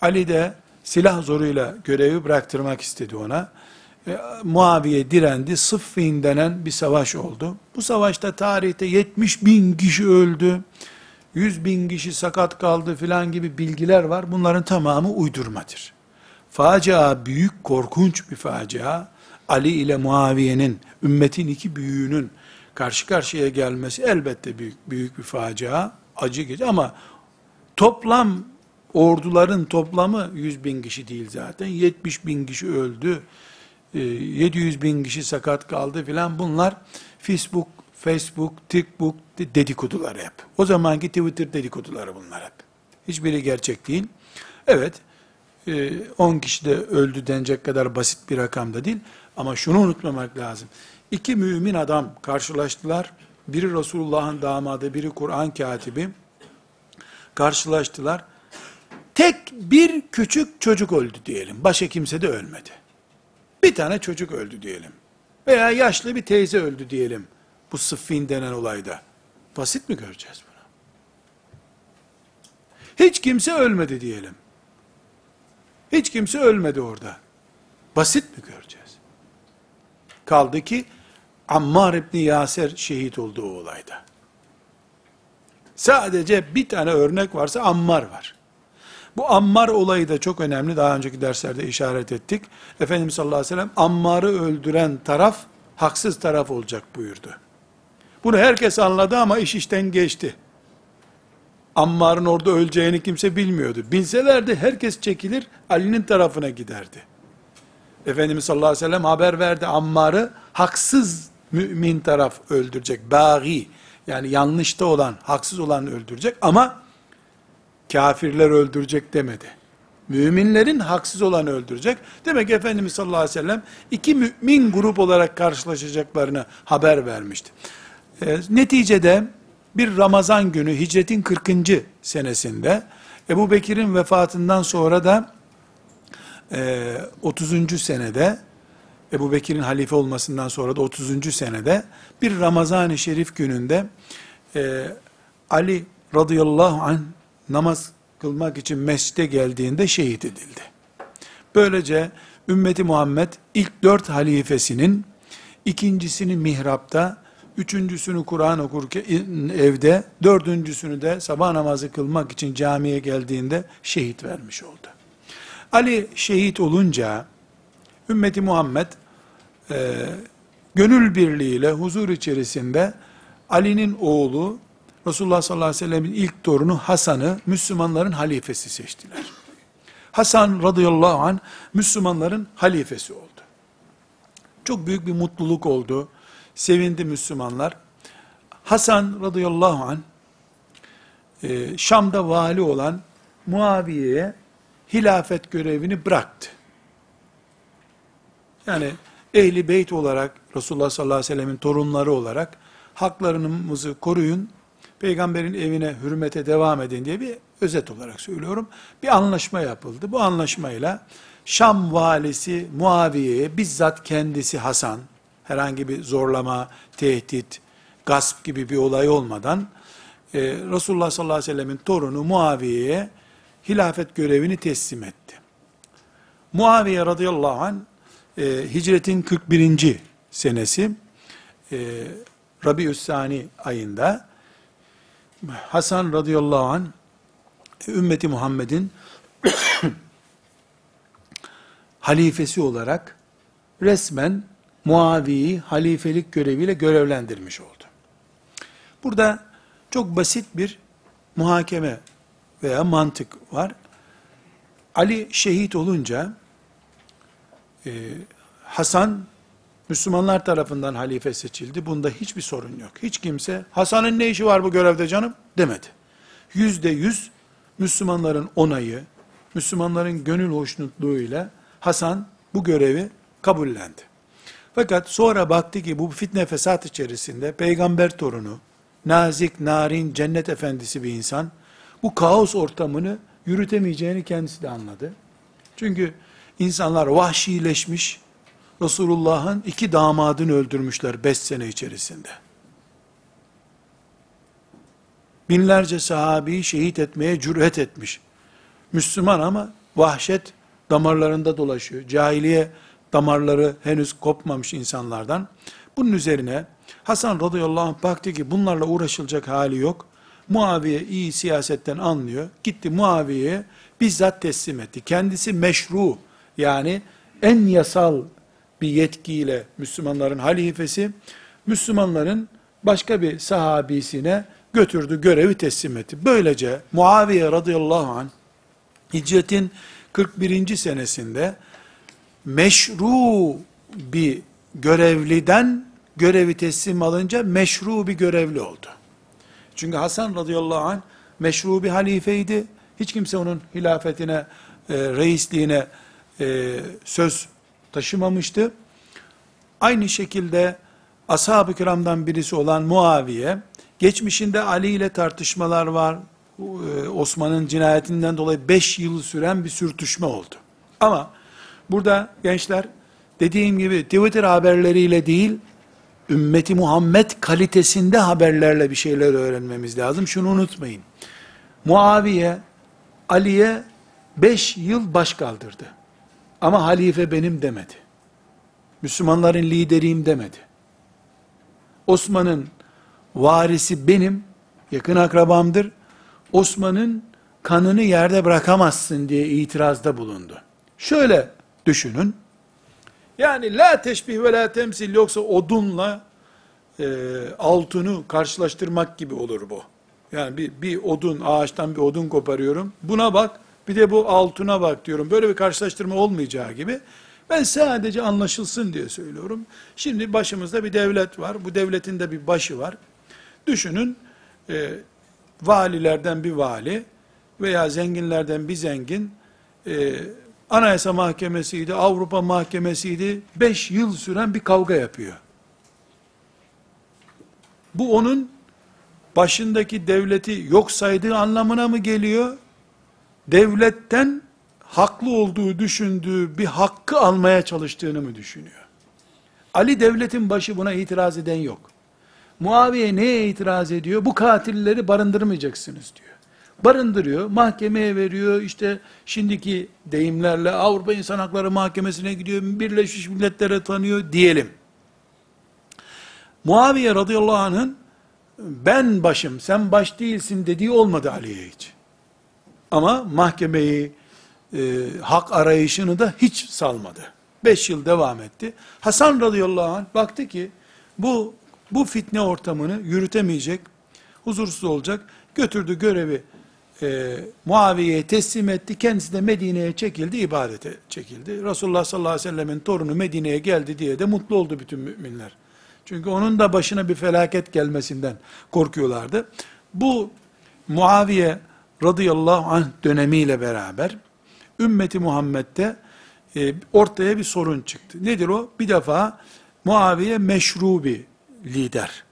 Ali de silah zoruyla görevi bıraktırmak istedi ona. E, Muaviye direndi. Sıffin denen bir savaş oldu. Bu savaşta tarihte 70 bin kişi öldü. 100 bin kişi sakat kaldı filan gibi bilgiler var. Bunların tamamı uydurmadır. Facia büyük, korkunç bir facia. Ali ile Muaviye'nin, ümmetin iki büyüğünün karşı karşıya gelmesi elbette büyük, büyük bir facia. Acı gece ama toplam orduların toplamı 100 bin kişi değil zaten. 70 bin kişi öldü. 700 ee, bin kişi sakat kaldı filan bunlar Facebook, Facebook, TikTok dedikodular hep. O zamanki Twitter dedikoduları bunlar hep. Hiçbiri gerçek değil. Evet, 10 ee, kişi de öldü denecek kadar basit bir rakam da değil. Ama şunu unutmamak lazım. İki mümin adam karşılaştılar. Biri Resulullah'ın damadı, biri Kur'an katibi. Karşılaştılar. Tek bir küçük çocuk öldü diyelim. Başka kimse de ölmedi. Bir tane çocuk öldü diyelim. Veya yaşlı bir teyze öldü diyelim. Bu sıffin denen olayda. Basit mi göreceğiz bunu? Hiç kimse ölmedi diyelim. Hiç kimse ölmedi orada. Basit mi göreceğiz? Kaldı ki Ammar İbni Yaser şehit olduğu olayda. Sadece bir tane örnek varsa Ammar var. Bu Ammar olayı da çok önemli. Daha önceki derslerde işaret ettik. Efendimiz sallallahu aleyhi ve sellem Ammar'ı öldüren taraf haksız taraf olacak buyurdu. Bunu herkes anladı ama iş işten geçti. Ammar'ın orada öleceğini kimse bilmiyordu. Bilselerdi herkes çekilir, Ali'nin tarafına giderdi. Efendimiz sallallahu aleyhi ve sellem haber verdi Ammar'ı haksız mümin taraf öldürecek. Bâgi yani yanlışta olan, haksız olan öldürecek ama kafirler öldürecek demedi. Müminlerin haksız olanı öldürecek. Demek ki Efendimiz sallallahu aleyhi ve sellem iki mümin grup olarak karşılaşacaklarını haber vermişti. E, neticede bir Ramazan günü hicretin 40. senesinde Ebu Bekir'in vefatından sonra da e, 30. senede Ebu Bekir'in halife olmasından sonra da 30. senede bir Ramazan-ı Şerif gününde e, Ali radıyallahu anh namaz kılmak için mescide geldiğinde şehit edildi. Böylece ümmeti Muhammed ilk dört halifesinin ikincisini mihrapta, üçüncüsünü Kur'an okurken evde, dördüncüsünü de sabah namazı kılmak için camiye geldiğinde şehit vermiş oldu. Ali şehit olunca ümmeti Muhammed e, gönül birliğiyle huzur içerisinde Ali'nin oğlu Resulullah sallallahu aleyhi ve sellemin ilk torunu Hasan'ı Müslümanların halifesi seçtiler. Hasan radıyallahu an Müslümanların halifesi oldu. Çok büyük bir mutluluk oldu. Sevindi Müslümanlar. Hasan radıyallahu an e, Şam'da vali olan Muaviye'ye hilafet görevini bıraktı. Yani ehli beyt olarak Resulullah sallallahu aleyhi ve sellemin torunları olarak haklarınızı koruyun, peygamberin evine hürmete devam edin diye bir özet olarak söylüyorum. Bir anlaşma yapıldı. Bu anlaşmayla Şam valisi Muaviye'ye bizzat kendisi Hasan, herhangi bir zorlama, tehdit, gasp gibi bir olay olmadan e, Resulullah sallallahu aleyhi ve sellemin torunu Muaviye'ye hilafet görevini teslim etti. Muaviye radıyallahu anh e, hicretin 41. senesi e, Rabiüssani ayında Hasan radıyallahu anh ümmeti Muhammed'in halifesi olarak resmen Muavi'yi halifelik göreviyle görevlendirmiş oldu. Burada çok basit bir muhakeme veya mantık var. Ali şehit olunca e, Hasan Müslümanlar tarafından halife seçildi. Bunda hiçbir sorun yok. Hiç kimse Hasan'ın ne işi var bu görevde canım demedi. Yüzde yüz Müslümanların onayı, Müslümanların gönül hoşnutluğuyla Hasan bu görevi kabullendi. Fakat sonra baktı ki bu fitne fesat içerisinde peygamber torunu, nazik, narin, cennet efendisi bir insan, bu kaos ortamını yürütemeyeceğini kendisi de anladı. Çünkü insanlar vahşileşmiş, Resulullah'ın iki damadını öldürmüşler beş sene içerisinde. Binlerce sahabeyi şehit etmeye cüret etmiş. Müslüman ama vahşet damarlarında dolaşıyor. Cahiliye damarları henüz kopmamış insanlardan. Bunun üzerine Hasan radıyallahu anh baktı ki bunlarla uğraşılacak hali yok. Muaviye iyi siyasetten anlıyor. Gitti Muaviye'ye bizzat teslim etti. Kendisi meşru yani en yasal bir yetkiyle Müslümanların halifesi, Müslümanların başka bir sahabisine götürdü, görevi teslim etti. Böylece Muaviye radıyallahu anh, hicretin 41. senesinde meşru bir görevliden görevi teslim alınca meşru bir görevli oldu. Çünkü Hasan radıyallahu anh meşru bir halifeydi. Hiç kimse onun hilafetine, e, reisliğine e, söz taşımamıştı. Aynı şekilde ashab-ı kiramdan birisi olan Muaviye, geçmişinde Ali ile tartışmalar var. E, Osman'ın cinayetinden dolayı 5 yıl süren bir sürtüşme oldu. Ama burada gençler dediğim gibi Twitter haberleriyle değil, ümmeti Muhammed kalitesinde haberlerle bir şeyler öğrenmemiz lazım. Şunu unutmayın. Muaviye Ali'ye 5 yıl baş kaldırdı. Ama halife benim demedi. Müslümanların lideriyim demedi. Osman'ın varisi benim, yakın akrabamdır. Osman'ın kanını yerde bırakamazsın diye itirazda bulundu. Şöyle düşünün. Yani la teşbih ve la temsil yoksa odunla e, altını karşılaştırmak gibi olur bu. Yani bir, bir odun, ağaçtan bir odun koparıyorum. Buna bak, bir de bu altına bak diyorum. Böyle bir karşılaştırma olmayacağı gibi. Ben sadece anlaşılsın diye söylüyorum. Şimdi başımızda bir devlet var. Bu devletin de bir başı var. Düşünün, e, valilerden bir vali veya zenginlerden bir zengin e, Anayasa Mahkemesi'ydi, Avrupa Mahkemesi'ydi. Beş yıl süren bir kavga yapıyor. Bu onun başındaki devleti yok saydığı anlamına mı geliyor? Devletten haklı olduğu düşündüğü bir hakkı almaya çalıştığını mı düşünüyor? Ali devletin başı buna itiraz eden yok. Muaviye neye itiraz ediyor? Bu katilleri barındırmayacaksınız diyor. Barındırıyor, mahkemeye veriyor, işte şimdiki deyimlerle Avrupa İnsan Hakları Mahkemesi'ne gidiyor, Birleşmiş Milletler'e tanıyor diyelim. Muaviye radıyallahu anh'ın ben başım, sen baş değilsin dediği olmadı Ali'ye hiç. Ama mahkemeyi, e, hak arayışını da hiç salmadı. Beş yıl devam etti. Hasan radıyallahu anh baktı ki bu bu fitne ortamını yürütemeyecek, huzursuz olacak. Götürdü görevi e, Muaviye'ye teslim etti. Kendisi de Medine'ye çekildi, ibadete çekildi. Resulullah sallallahu aleyhi ve sellemin torunu Medine'ye geldi diye de mutlu oldu bütün müminler. Çünkü onun da başına bir felaket gelmesinden korkuyorlardı. Bu Muaviye radıyallahu anh dönemiyle beraber ümmeti Muhammed'de e, ortaya bir sorun çıktı. Nedir o? Bir defa Muaviye meşru bir lider.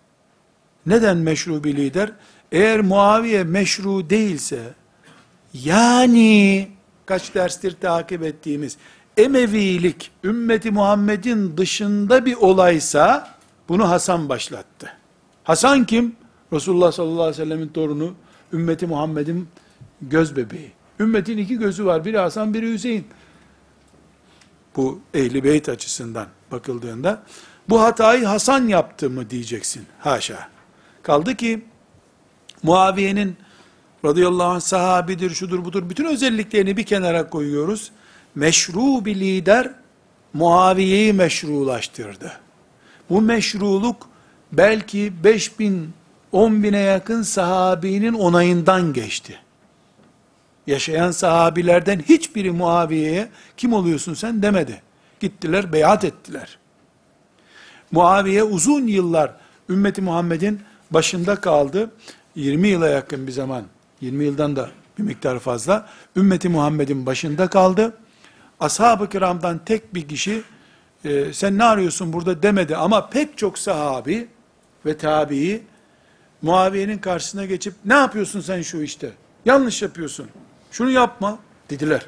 Neden meşru bir lider? Eğer Muaviye meşru değilse, yani kaç derstir takip ettiğimiz Emevilik ümmeti Muhammed'in dışında bir olaysa bunu Hasan başlattı. Hasan kim? Resulullah sallallahu aleyhi ve sellemin torunu, ümmeti Muhammed'in göz bebeği. Ümmetin iki gözü var. Biri Hasan, biri Hüseyin. Bu ehli beyt açısından bakıldığında bu hatayı Hasan yaptı mı diyeceksin. Haşa. Kaldı ki Muaviye'nin radıyallahu anh sahabidir, şudur budur, bütün özelliklerini bir kenara koyuyoruz. Meşru bir lider Muaviye'yi meşrulaştırdı. Bu meşruluk belki 5 bin, 10 bine yakın sahabinin onayından geçti. Yaşayan sahabilerden hiçbiri Muaviye'ye kim oluyorsun sen demedi. Gittiler beyat ettiler. Muaviye uzun yıllar ümmeti Muhammed'in başında kaldı. 20 yıla yakın bir zaman, 20 yıldan da bir miktar fazla, ümmeti Muhammed'in başında kaldı. Ashab-ı kiramdan tek bir kişi, e, sen ne arıyorsun burada demedi ama pek çok sahabi ve tabii, Muaviye'nin karşısına geçip, ne yapıyorsun sen şu işte, yanlış yapıyorsun, şunu yapma dediler.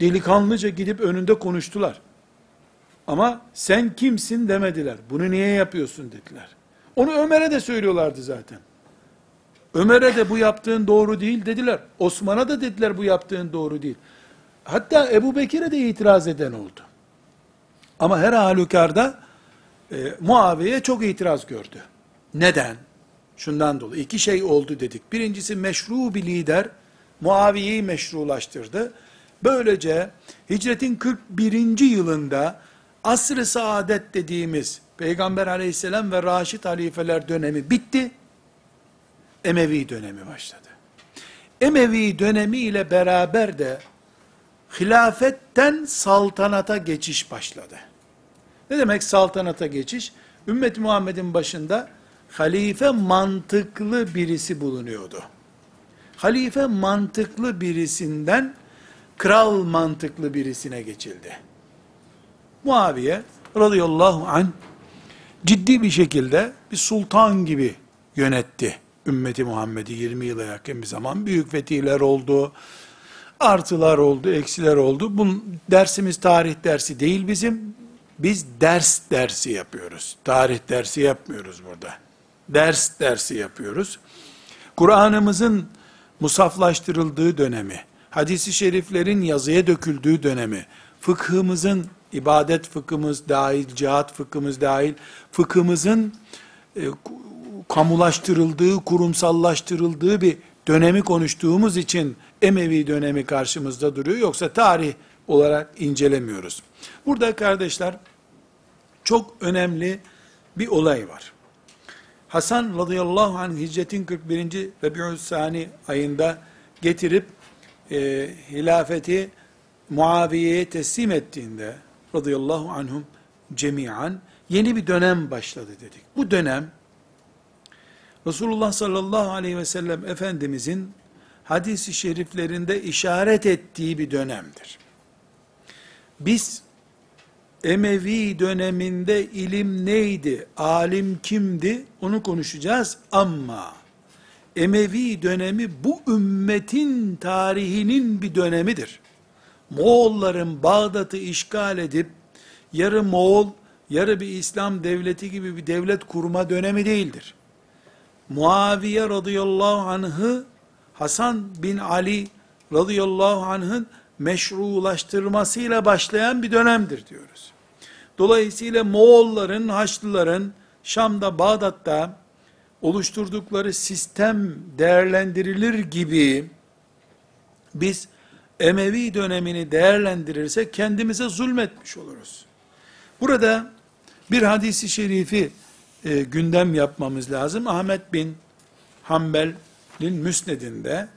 Delikanlıca gidip önünde konuştular. Ama sen kimsin demediler. Bunu niye yapıyorsun dediler. Onu Ömer'e de söylüyorlardı zaten. Ömer'e de bu yaptığın doğru değil dediler. Osman'a da dediler bu yaptığın doğru değil. Hatta Ebu Bekir'e de itiraz eden oldu. Ama her halükarda e, Muaviye çok itiraz gördü. Neden? Şundan dolayı. iki şey oldu dedik. Birincisi meşru bir lider Muaviye'yi meşrulaştırdı. Böylece hicretin 41. yılında asr-ı saadet dediğimiz Peygamber aleyhisselam ve Raşid halifeler dönemi bitti. Emevi dönemi başladı. Emevi dönemi ile beraber de hilafetten saltanata geçiş başladı. Ne demek saltanata geçiş? Ümmet Muhammed'in başında halife mantıklı birisi bulunuyordu. Halife mantıklı birisinden kral mantıklı birisine geçildi. Muaviye radıyallahu anh ciddi bir şekilde bir sultan gibi yönetti ümmeti Muhammed'i 20 yıla yakın bir zaman. Büyük fetihler oldu, artılar oldu, eksiler oldu. Bunun dersimiz tarih dersi değil bizim. Biz ders dersi yapıyoruz. Tarih dersi yapmıyoruz burada. Ders dersi yapıyoruz. Kur'an'ımızın musaflaştırıldığı dönemi, hadisi şeriflerin yazıya döküldüğü dönemi, fıkhımızın, ibadet fıkhımız dahil, cihat fıkhımız dahil, fıkhımızın e, kamulaştırıldığı, kurumsallaştırıldığı bir dönemi konuştuğumuz için Emevi dönemi karşımızda duruyor. Yoksa tarih olarak incelemiyoruz. Burada kardeşler çok önemli bir olay var. Hasan radıyallahu anh hicretin 41. Rebi'ül Sani ayında getirip e, hilafeti Muaviye'ye teslim ettiğinde radıyallahu anhum cemiyan yeni bir dönem başladı dedik. Bu dönem Resulullah sallallahu aleyhi ve sellem Efendimizin hadisi şeriflerinde işaret ettiği bir dönemdir. Biz Emevi döneminde ilim neydi, alim kimdi onu konuşacağız ama Emevi dönemi bu ümmetin tarihinin bir dönemidir. Moğolların Bağdat'ı işgal edip yarı Moğol, yarı bir İslam devleti gibi bir devlet kurma dönemi değildir. Muaviye radıyallahu anh'ı Hasan bin Ali radıyallahu anh'ın meşrulaştırmasıyla başlayan bir dönemdir diyoruz. Dolayısıyla Moğolların, Haçlıların Şam'da, Bağdat'ta oluşturdukları sistem değerlendirilir gibi biz Emevi dönemini değerlendirirsek kendimize zulmetmiş oluruz. Burada bir hadisi şerifi e, gündem yapmamız lazım. Ahmet bin Hanbel'in müsnedinde,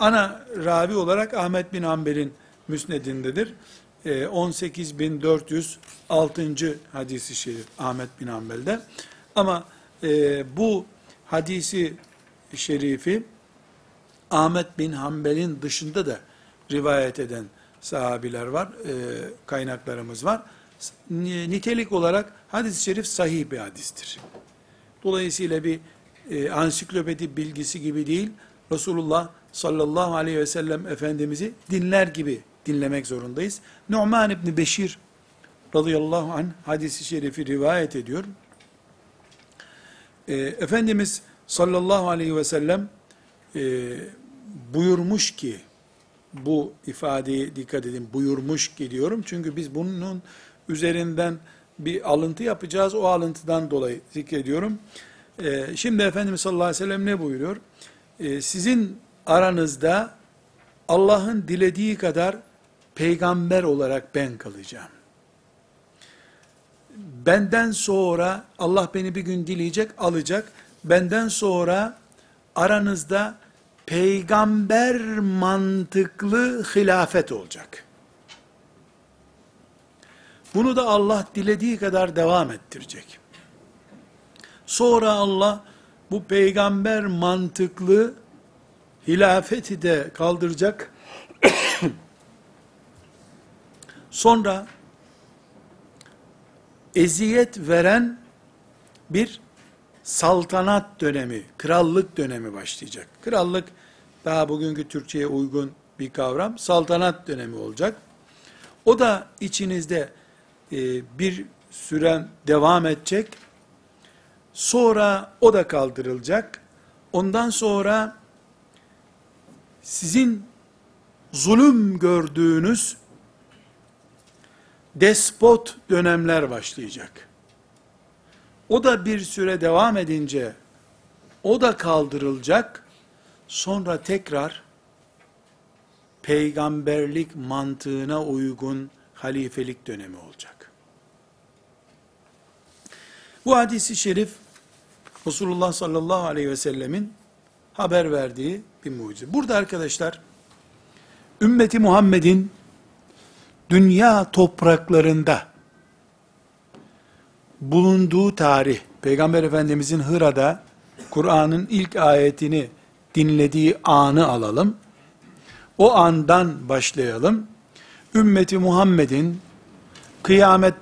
ana ravi olarak Ahmet bin Hanbel'in müsnedindedir. E, 18.406. hadisi şerif Ahmet bin Hanbel'de. Ama e, bu hadisi şerifi Ahmet bin Hanbel'in dışında da rivayet eden sahabiler var, e, kaynaklarımız var. Nitelik olarak hadis-i şerif sahih bir hadistir. Dolayısıyla bir e, ansiklopedi bilgisi gibi değil, Resulullah sallallahu aleyhi ve sellem Efendimiz'i dinler gibi dinlemek zorundayız. Nu'man İbni Beşir radıyallahu anh hadisi şerifi rivayet ediyor. E, Efendimiz sallallahu aleyhi ve sellem e, buyurmuş ki, bu ifadeye dikkat edin, buyurmuş ki diyorum. Çünkü biz bunun üzerinden bir alıntı yapacağız. O alıntıdan dolayı zikrediyorum. Ee, şimdi Efendimiz sallallahu aleyhi ve sellem ne buyuruyor? Ee, sizin aranızda Allah'ın dilediği kadar peygamber olarak ben kalacağım. Benden sonra Allah beni bir gün dileyecek, alacak. Benden sonra aranızda peygamber mantıklı hilafet olacak. Bunu da Allah dilediği kadar devam ettirecek. Sonra Allah bu peygamber mantıklı hilafeti de kaldıracak. Sonra eziyet veren bir saltanat dönemi, krallık dönemi başlayacak. Krallık daha bugünkü Türkçe'ye uygun bir kavram. Saltanat dönemi olacak. O da içinizde e, bir süren devam edecek. Sonra o da kaldırılacak. Ondan sonra sizin zulüm gördüğünüz despot dönemler başlayacak. O da bir süre devam edince o da kaldırılacak. Sonra tekrar peygamberlik mantığına uygun halifelik dönemi olacak. Bu hadisi şerif Resulullah sallallahu aleyhi ve sellemin haber verdiği bir mucize. Burada arkadaşlar ümmeti Muhammed'in dünya topraklarında bulunduğu tarih, Peygamber Efendimizin Hıra'da Kur'an'ın ilk ayetini dinlediği anı alalım. O andan başlayalım. Ümmeti Muhammed'in kıyamet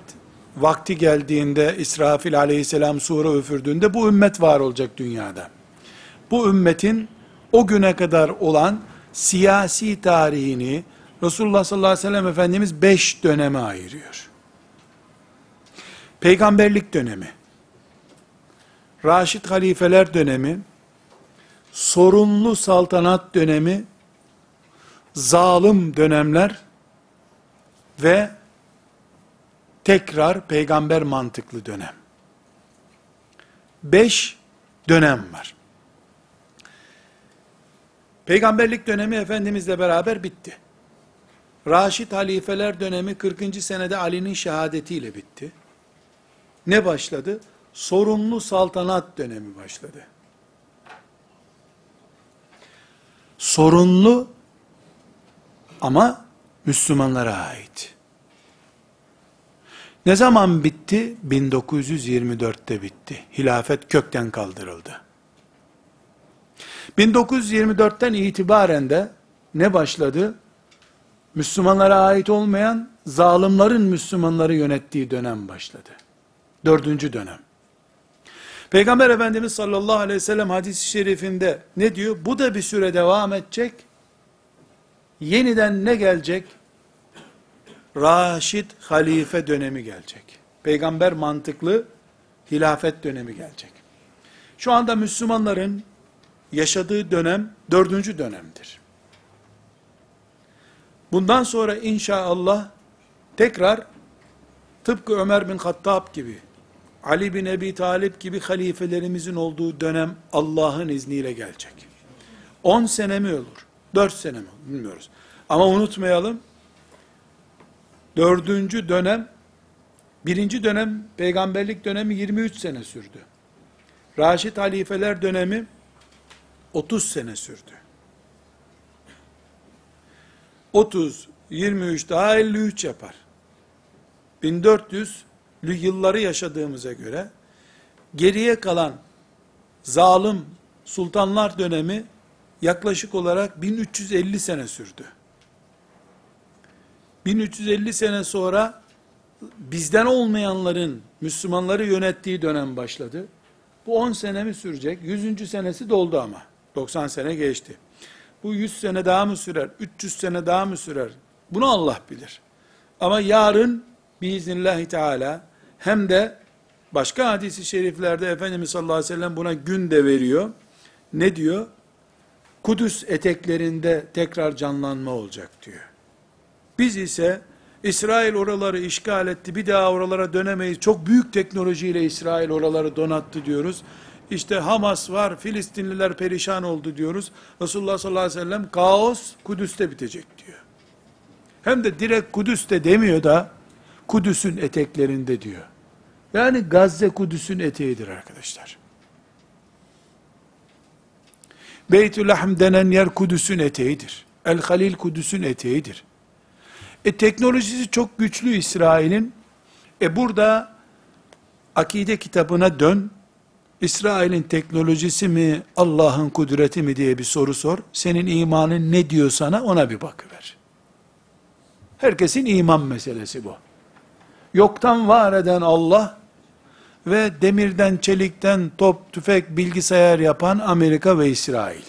vakti geldiğinde İsrafil aleyhisselam sure üfürdüğünde bu ümmet var olacak dünyada. Bu ümmetin o güne kadar olan siyasi tarihini Resulullah sallallahu aleyhi ve sellem Efendimiz beş döneme ayırıyor. Peygamberlik dönemi, Raşid halifeler dönemi, sorunlu saltanat dönemi, zalim dönemler ve tekrar peygamber mantıklı dönem. Beş dönem var. Peygamberlik dönemi Efendimizle beraber bitti. Raşid halifeler dönemi 40. senede Ali'nin şehadetiyle bitti. Ne başladı? Sorunlu saltanat dönemi başladı. Sorunlu ama Müslümanlara ait. Ne zaman bitti? 1924'te bitti. Hilafet kökten kaldırıldı. 1924'ten itibaren de ne başladı? Müslümanlara ait olmayan zalimlerin Müslümanları yönettiği dönem başladı. Dördüncü dönem. Peygamber Efendimiz sallallahu aleyhi ve sellem hadisi şerifinde ne diyor? Bu da bir süre devam edecek. Yeniden ne gelecek? Raşid halife dönemi gelecek. Peygamber mantıklı hilafet dönemi gelecek. Şu anda Müslümanların yaşadığı dönem dördüncü dönemdir. Bundan sonra inşallah tekrar tıpkı Ömer bin Hattab gibi, Ali bin Ebi Talip gibi halifelerimizin olduğu dönem Allah'ın izniyle gelecek. 10 sene mi olur? 4 sene mi? Bilmiyoruz. Ama unutmayalım, dördüncü dönem, birinci dönem, peygamberlik dönemi 23 sene sürdü. Raşid halifeler dönemi 30 sene sürdü. 30, 23 daha 53 yapar. 1400'lü yılları yaşadığımıza göre geriye kalan zalim sultanlar dönemi yaklaşık olarak 1350 sene sürdü. 1350 sene sonra bizden olmayanların Müslümanları yönettiği dönem başladı. Bu 10 sene mi sürecek? 100. senesi doldu ama. 90 sene geçti. Bu 100 sene daha mı sürer? 300 sene daha mı sürer? Bunu Allah bilir. Ama yarın biiznillahü teala hem de başka hadisi şeriflerde Efendimiz sallallahu aleyhi ve sellem buna gün de veriyor. Ne diyor? Kudüs eteklerinde tekrar canlanma olacak diyor. Biz ise İsrail oraları işgal etti, bir daha oralara dönemeyiz. Çok büyük teknolojiyle İsrail oraları donattı diyoruz. İşte Hamas var, Filistinliler perişan oldu diyoruz. Resulullah sallallahu aleyhi ve sellem kaos Kudüs'te bitecek diyor. Hem de direkt Kudüs'te demiyor da Kudüs'ün eteklerinde diyor. Yani Gazze Kudüs'ün eteğidir arkadaşlar. Beytülahm denen yer Kudüs'ün eteğidir. El Halil Kudüs'ün eteğidir. E teknolojisi çok güçlü İsrail'in. E burada akide kitabına dön. İsrail'in teknolojisi mi Allah'ın kudreti mi diye bir soru sor. Senin imanın ne diyor sana ona bir bakıver. Herkesin iman meselesi bu. Yoktan var eden Allah ve demirden, çelikten top, tüfek, bilgisayar yapan Amerika ve İsrail.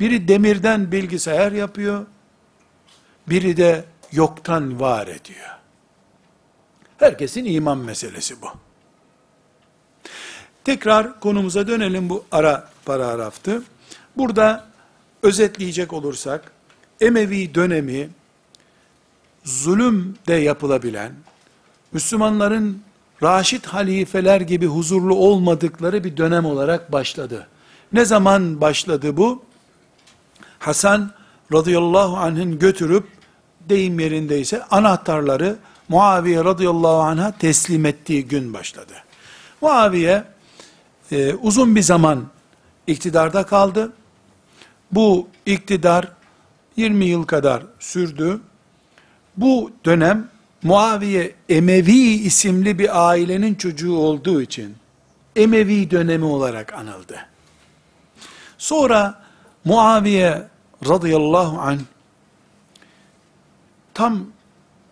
Biri demirden bilgisayar yapıyor, biri de yoktan var ediyor. Herkesin iman meselesi bu. Tekrar konumuza dönelim bu ara paragraftı. Burada özetleyecek olursak, Emevi dönemi, zulüm de yapılabilen, Müslümanların Raşid halifeler gibi huzurlu olmadıkları bir dönem olarak başladı. Ne zaman başladı bu? Hasan radıyallahu anh'ın götürüp deyim yerindeyse anahtarları Muaviye radıyallahu anh'a teslim ettiği gün başladı. Muaviye e, uzun bir zaman iktidarda kaldı. Bu iktidar 20 yıl kadar sürdü. Bu dönem Muaviye Emevi isimli bir ailenin çocuğu olduğu için Emevi dönemi olarak anıldı. Sonra Muaviye radıyallahu anh tam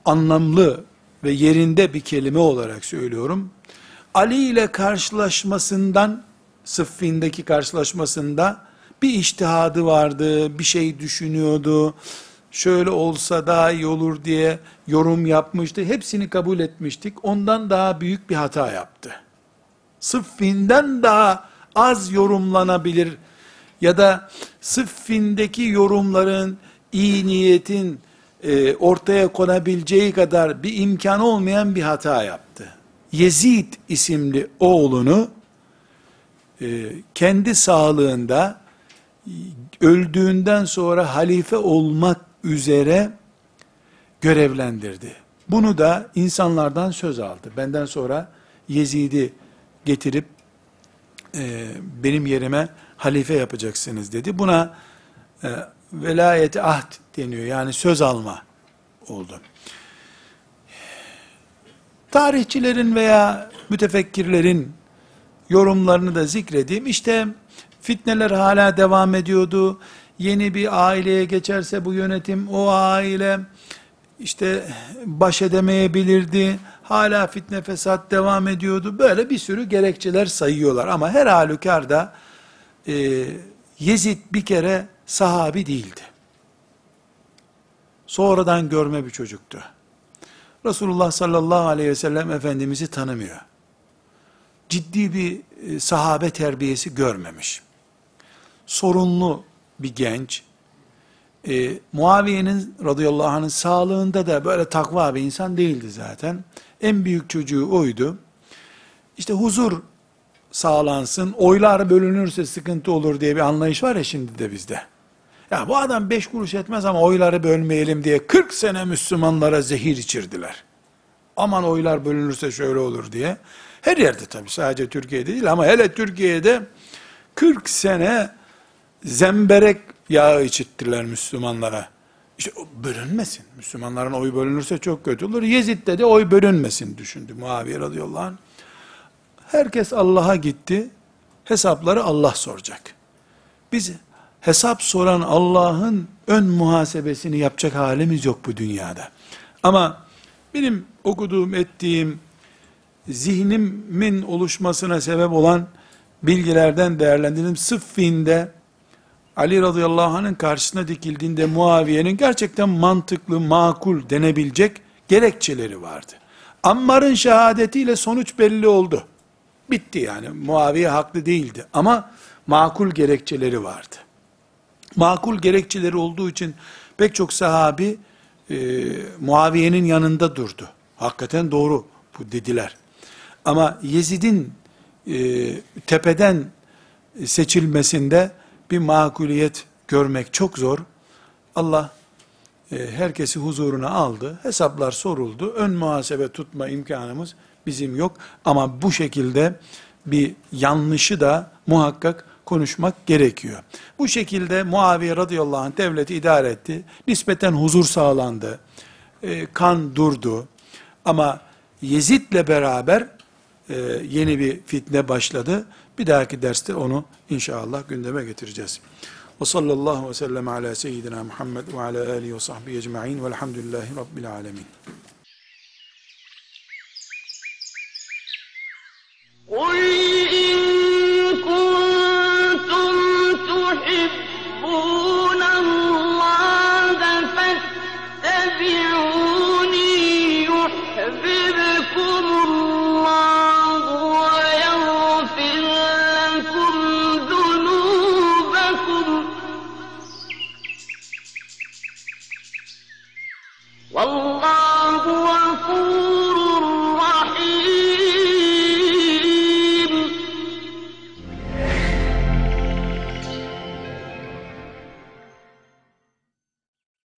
anlamlı ve yerinde bir kelime olarak söylüyorum. Ali ile karşılaşmasından, Sıffin'deki karşılaşmasında bir iştihadı vardı, bir şey düşünüyordu, şöyle olsa daha iyi olur diye yorum yapmıştı. Hepsini kabul etmiştik. Ondan daha büyük bir hata yaptı. Sıffinden daha az yorumlanabilir ya da Sıffin'deki yorumların iyi niyetin e, ortaya konabileceği kadar bir imkan olmayan bir hata yaptı. Yezid isimli oğlunu e, kendi sağlığında öldüğünden sonra halife olmak üzere görevlendirdi. Bunu da insanlardan söz aldı. Benden sonra Yezid'i getirip e, benim yerime halife yapacaksınız dedi. Buna e, velayeti ahd deniyor. Yani söz alma oldu. Tarihçilerin veya mütefekkirlerin yorumlarını da zikredeyim. İşte Fitneler hala devam ediyordu. Yeni bir aileye geçerse bu yönetim o aile işte baş edemeyebilirdi. Hala fitne fesat devam ediyordu. Böyle bir sürü gerekçeler sayıyorlar. Ama her halükarda e, Yezid bir kere sahabi değildi. Sonradan görme bir çocuktu. Resulullah sallallahu aleyhi ve sellem Efendimiz'i tanımıyor. Ciddi bir e, sahabe terbiyesi görmemiş. Sorunlu bir genç. E, Muaviye'nin radıyallahu anh'ın sağlığında da böyle takva bir insan değildi zaten. En büyük çocuğu oydu. İşte huzur sağlansın, oylar bölünürse sıkıntı olur diye bir anlayış var ya şimdi de bizde. Ya bu adam beş kuruş etmez ama oyları bölmeyelim diye 40 sene Müslümanlara zehir içirdiler. Aman oylar bölünürse şöyle olur diye. Her yerde tabii sadece Türkiye'de değil ama hele Türkiye'de 40 sene zemberek yağı içittiler Müslümanlara. İşte bölünmesin. Müslümanların oy bölünürse çok kötü olur. Yezid'de de oy bölünmesin düşündü Muaviye radıyallahu anh. Herkes Allah'a gitti. Hesapları Allah soracak. Biz hesap soran Allah'ın ön muhasebesini yapacak halimiz yok bu dünyada. Ama benim okuduğum, ettiğim, zihnimin oluşmasına sebep olan bilgilerden değerlendirdim. Sıffin'de Ali radıyallahu anh'ın karşısına dikildiğinde Muaviye'nin gerçekten mantıklı, makul denebilecek gerekçeleri vardı. Ammar'ın şehadetiyle sonuç belli oldu. Bitti yani. Muaviye haklı değildi. Ama makul gerekçeleri vardı. Makul gerekçeleri olduğu için pek çok sahabi e, Muaviye'nin yanında durdu. Hakikaten doğru bu dediler. Ama Yezid'in e, tepeden seçilmesinde bir makuliyet görmek çok zor. Allah e, herkesi huzuruna aldı. Hesaplar soruldu. Ön muhasebe tutma imkanımız bizim yok. Ama bu şekilde bir yanlışı da muhakkak konuşmak gerekiyor. Bu şekilde Muaviye radıyallahu anh devleti idare etti. Nispeten huzur sağlandı. E, kan durdu. Ama Yezid'le beraber e, yeni bir fitne başladı. Bir dahaki derste onu inşallah gündeme getireceğiz. Ve sallallahu ve sellem ala seyyidina Muhammed ve ala alihi ve sahbihi ecma'in velhamdülillahi rabbil alemin. قل إن كنتم تحبون والله